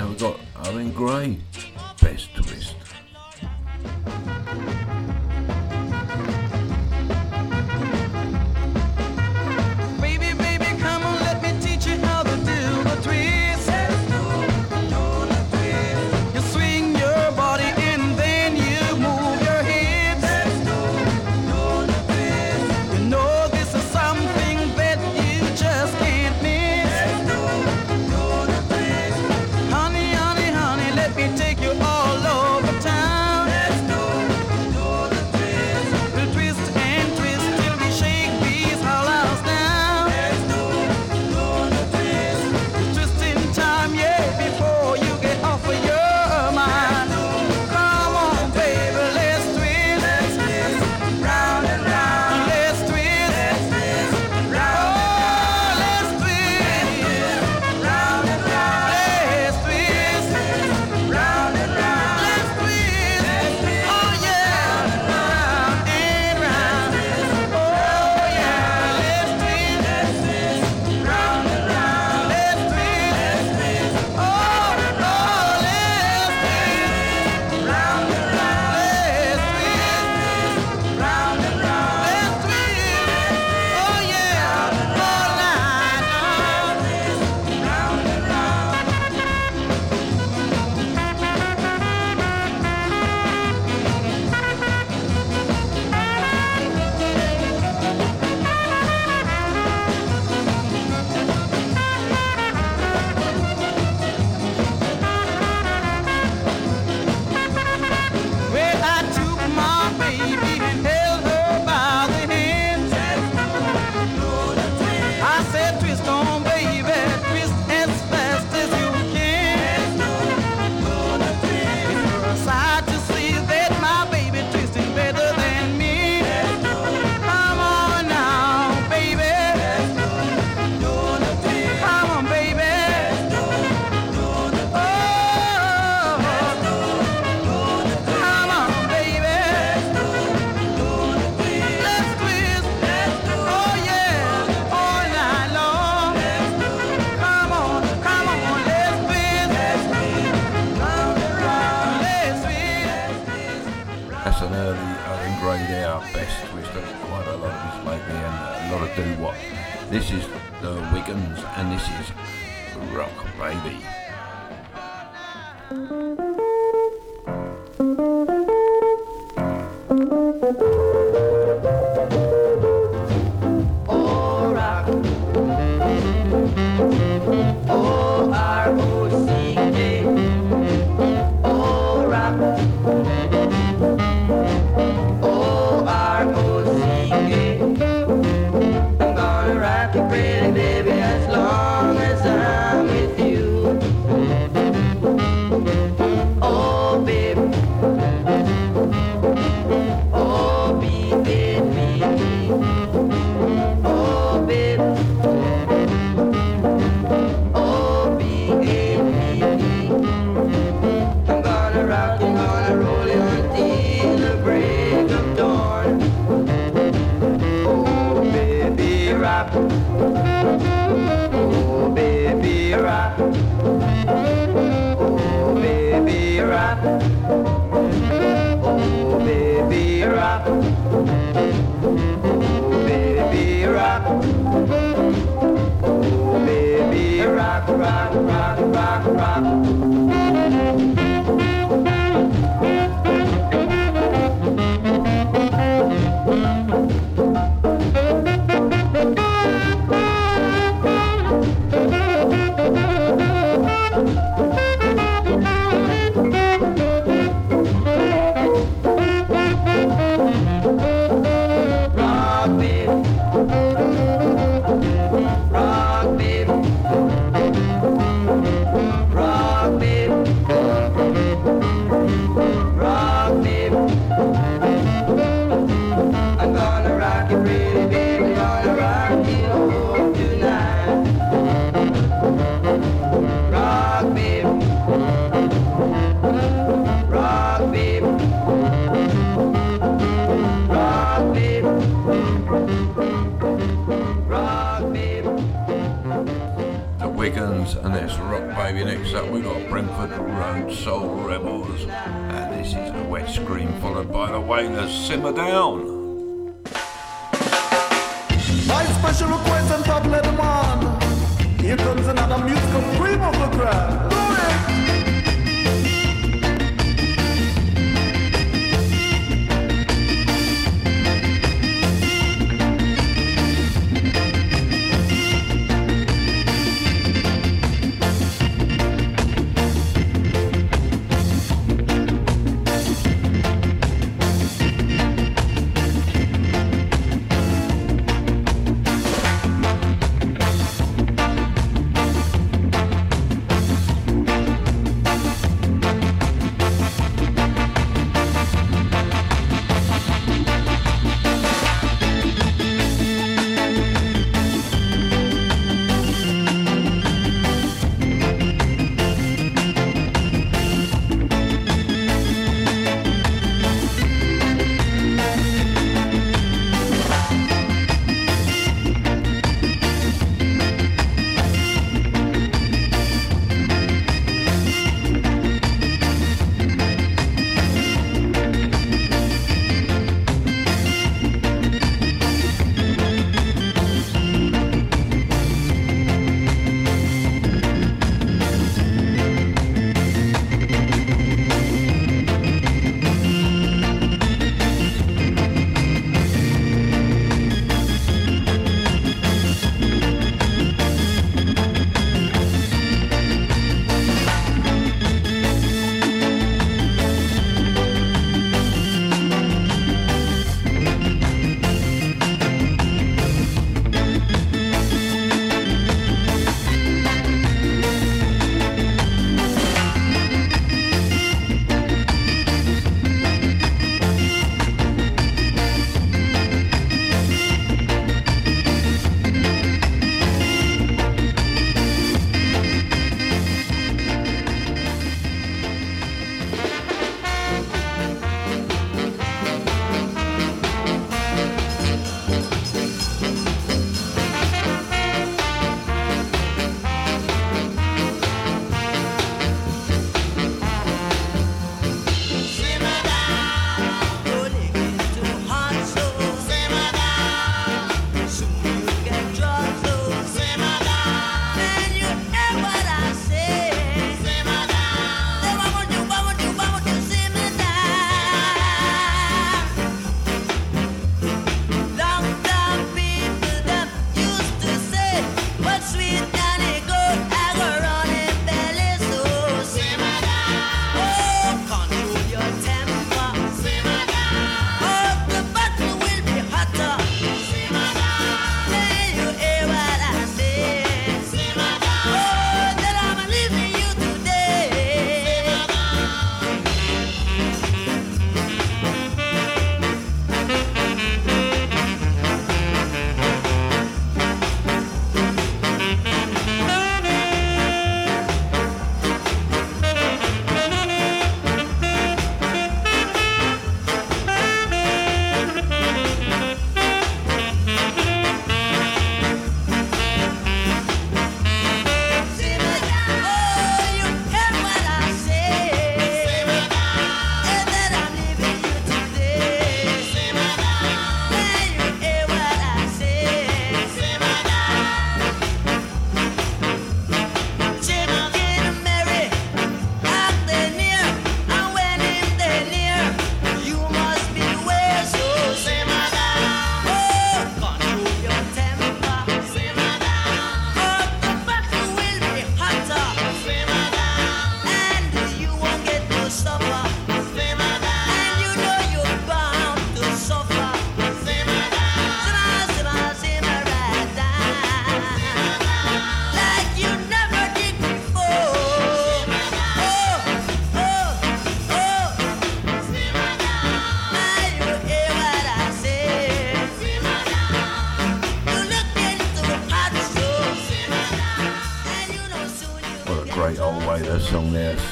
of Kings.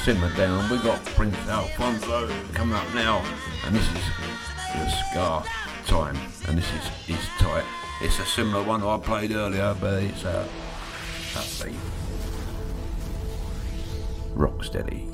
Simmer Down. We got Prince Alfonso coming up now, and this is the Ska time, and this is Is Tight. It's a similar one I played earlier, but it's uh, upbeat. Rocksteady.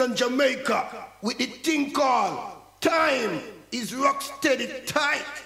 Kingston, Jamaica, with the thing called Time is Rock Steady Tight.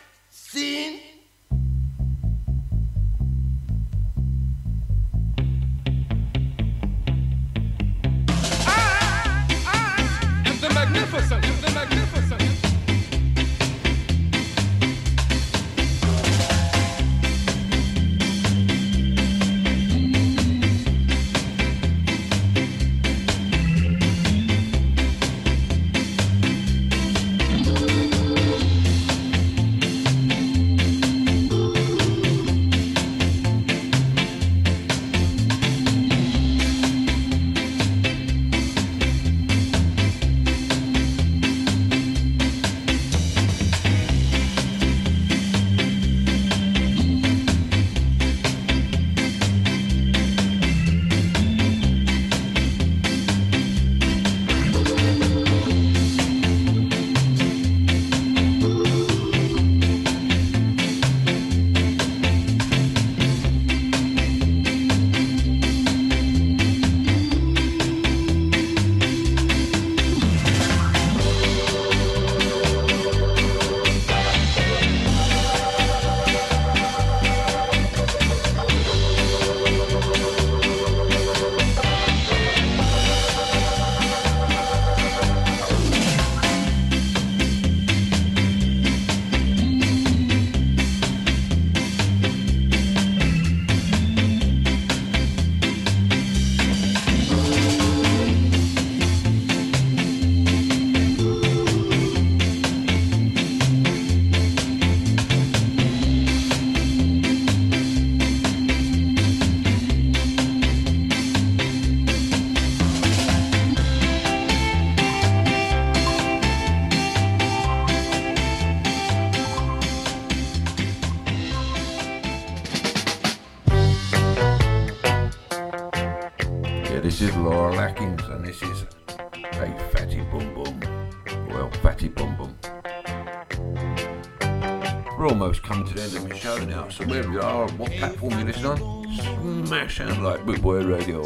So wherever you uh, are, what platform you listen on, smash sound like Boot Boy Radio.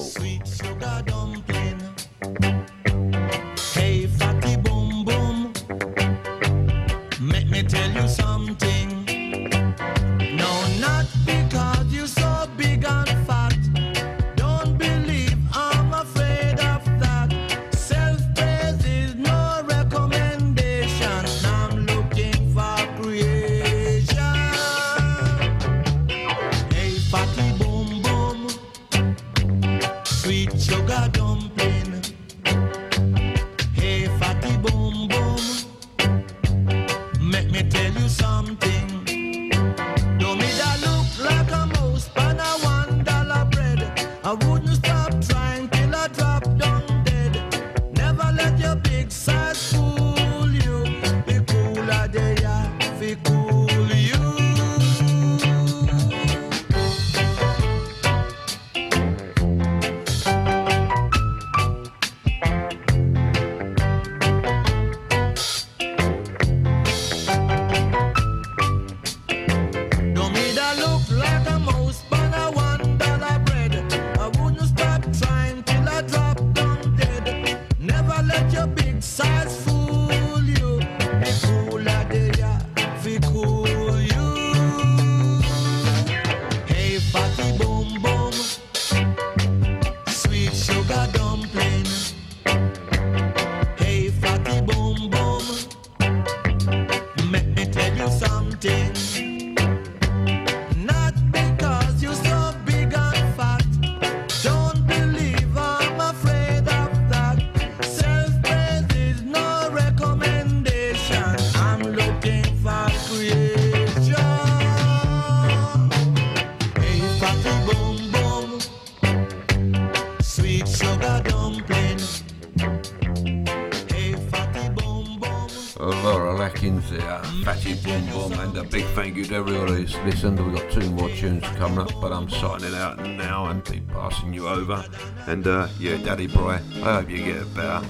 Laurel Aitken there, Fatty Boom Boom, and a big thank you to everybody who's listened. We've got two more tunes coming up, but I'm signing out now and be passing you over. And uh, yeah, Daddy Boy, I hope you get better.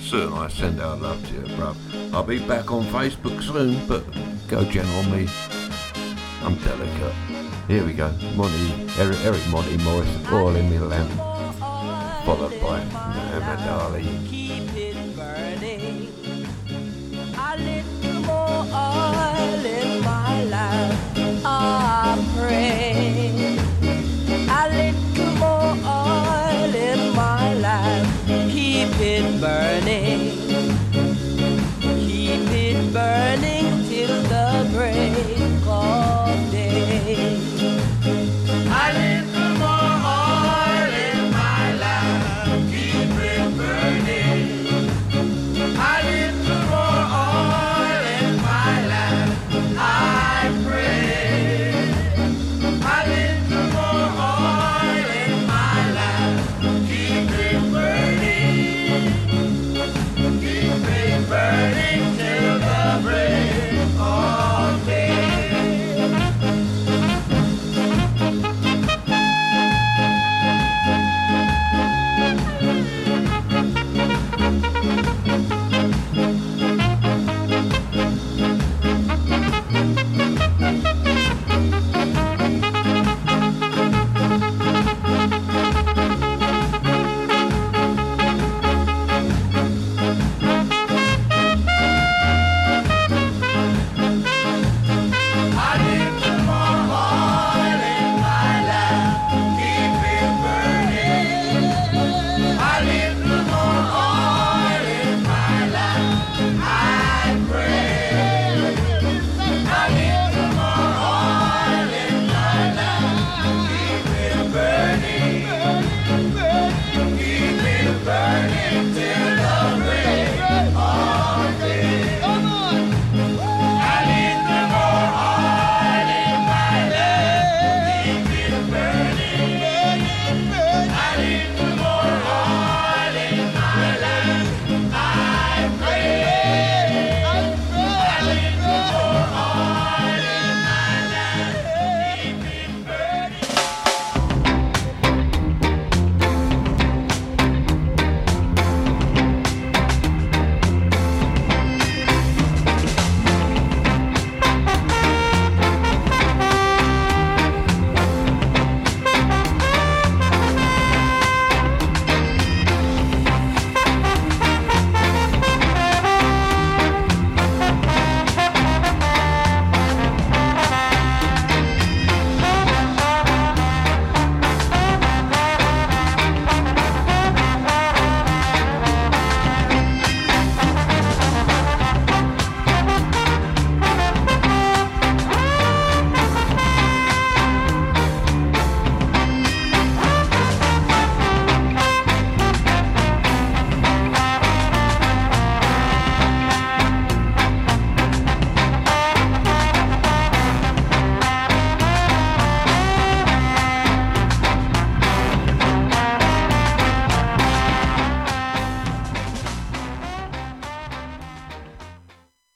Certainly, I send our love to you, bruv. I'll be back on Facebook soon, but go on me. I'm delicate. Here we go. Monty, Eric, Eric Monty Morris, all in Me Lamp, followed by Muhammad Ali.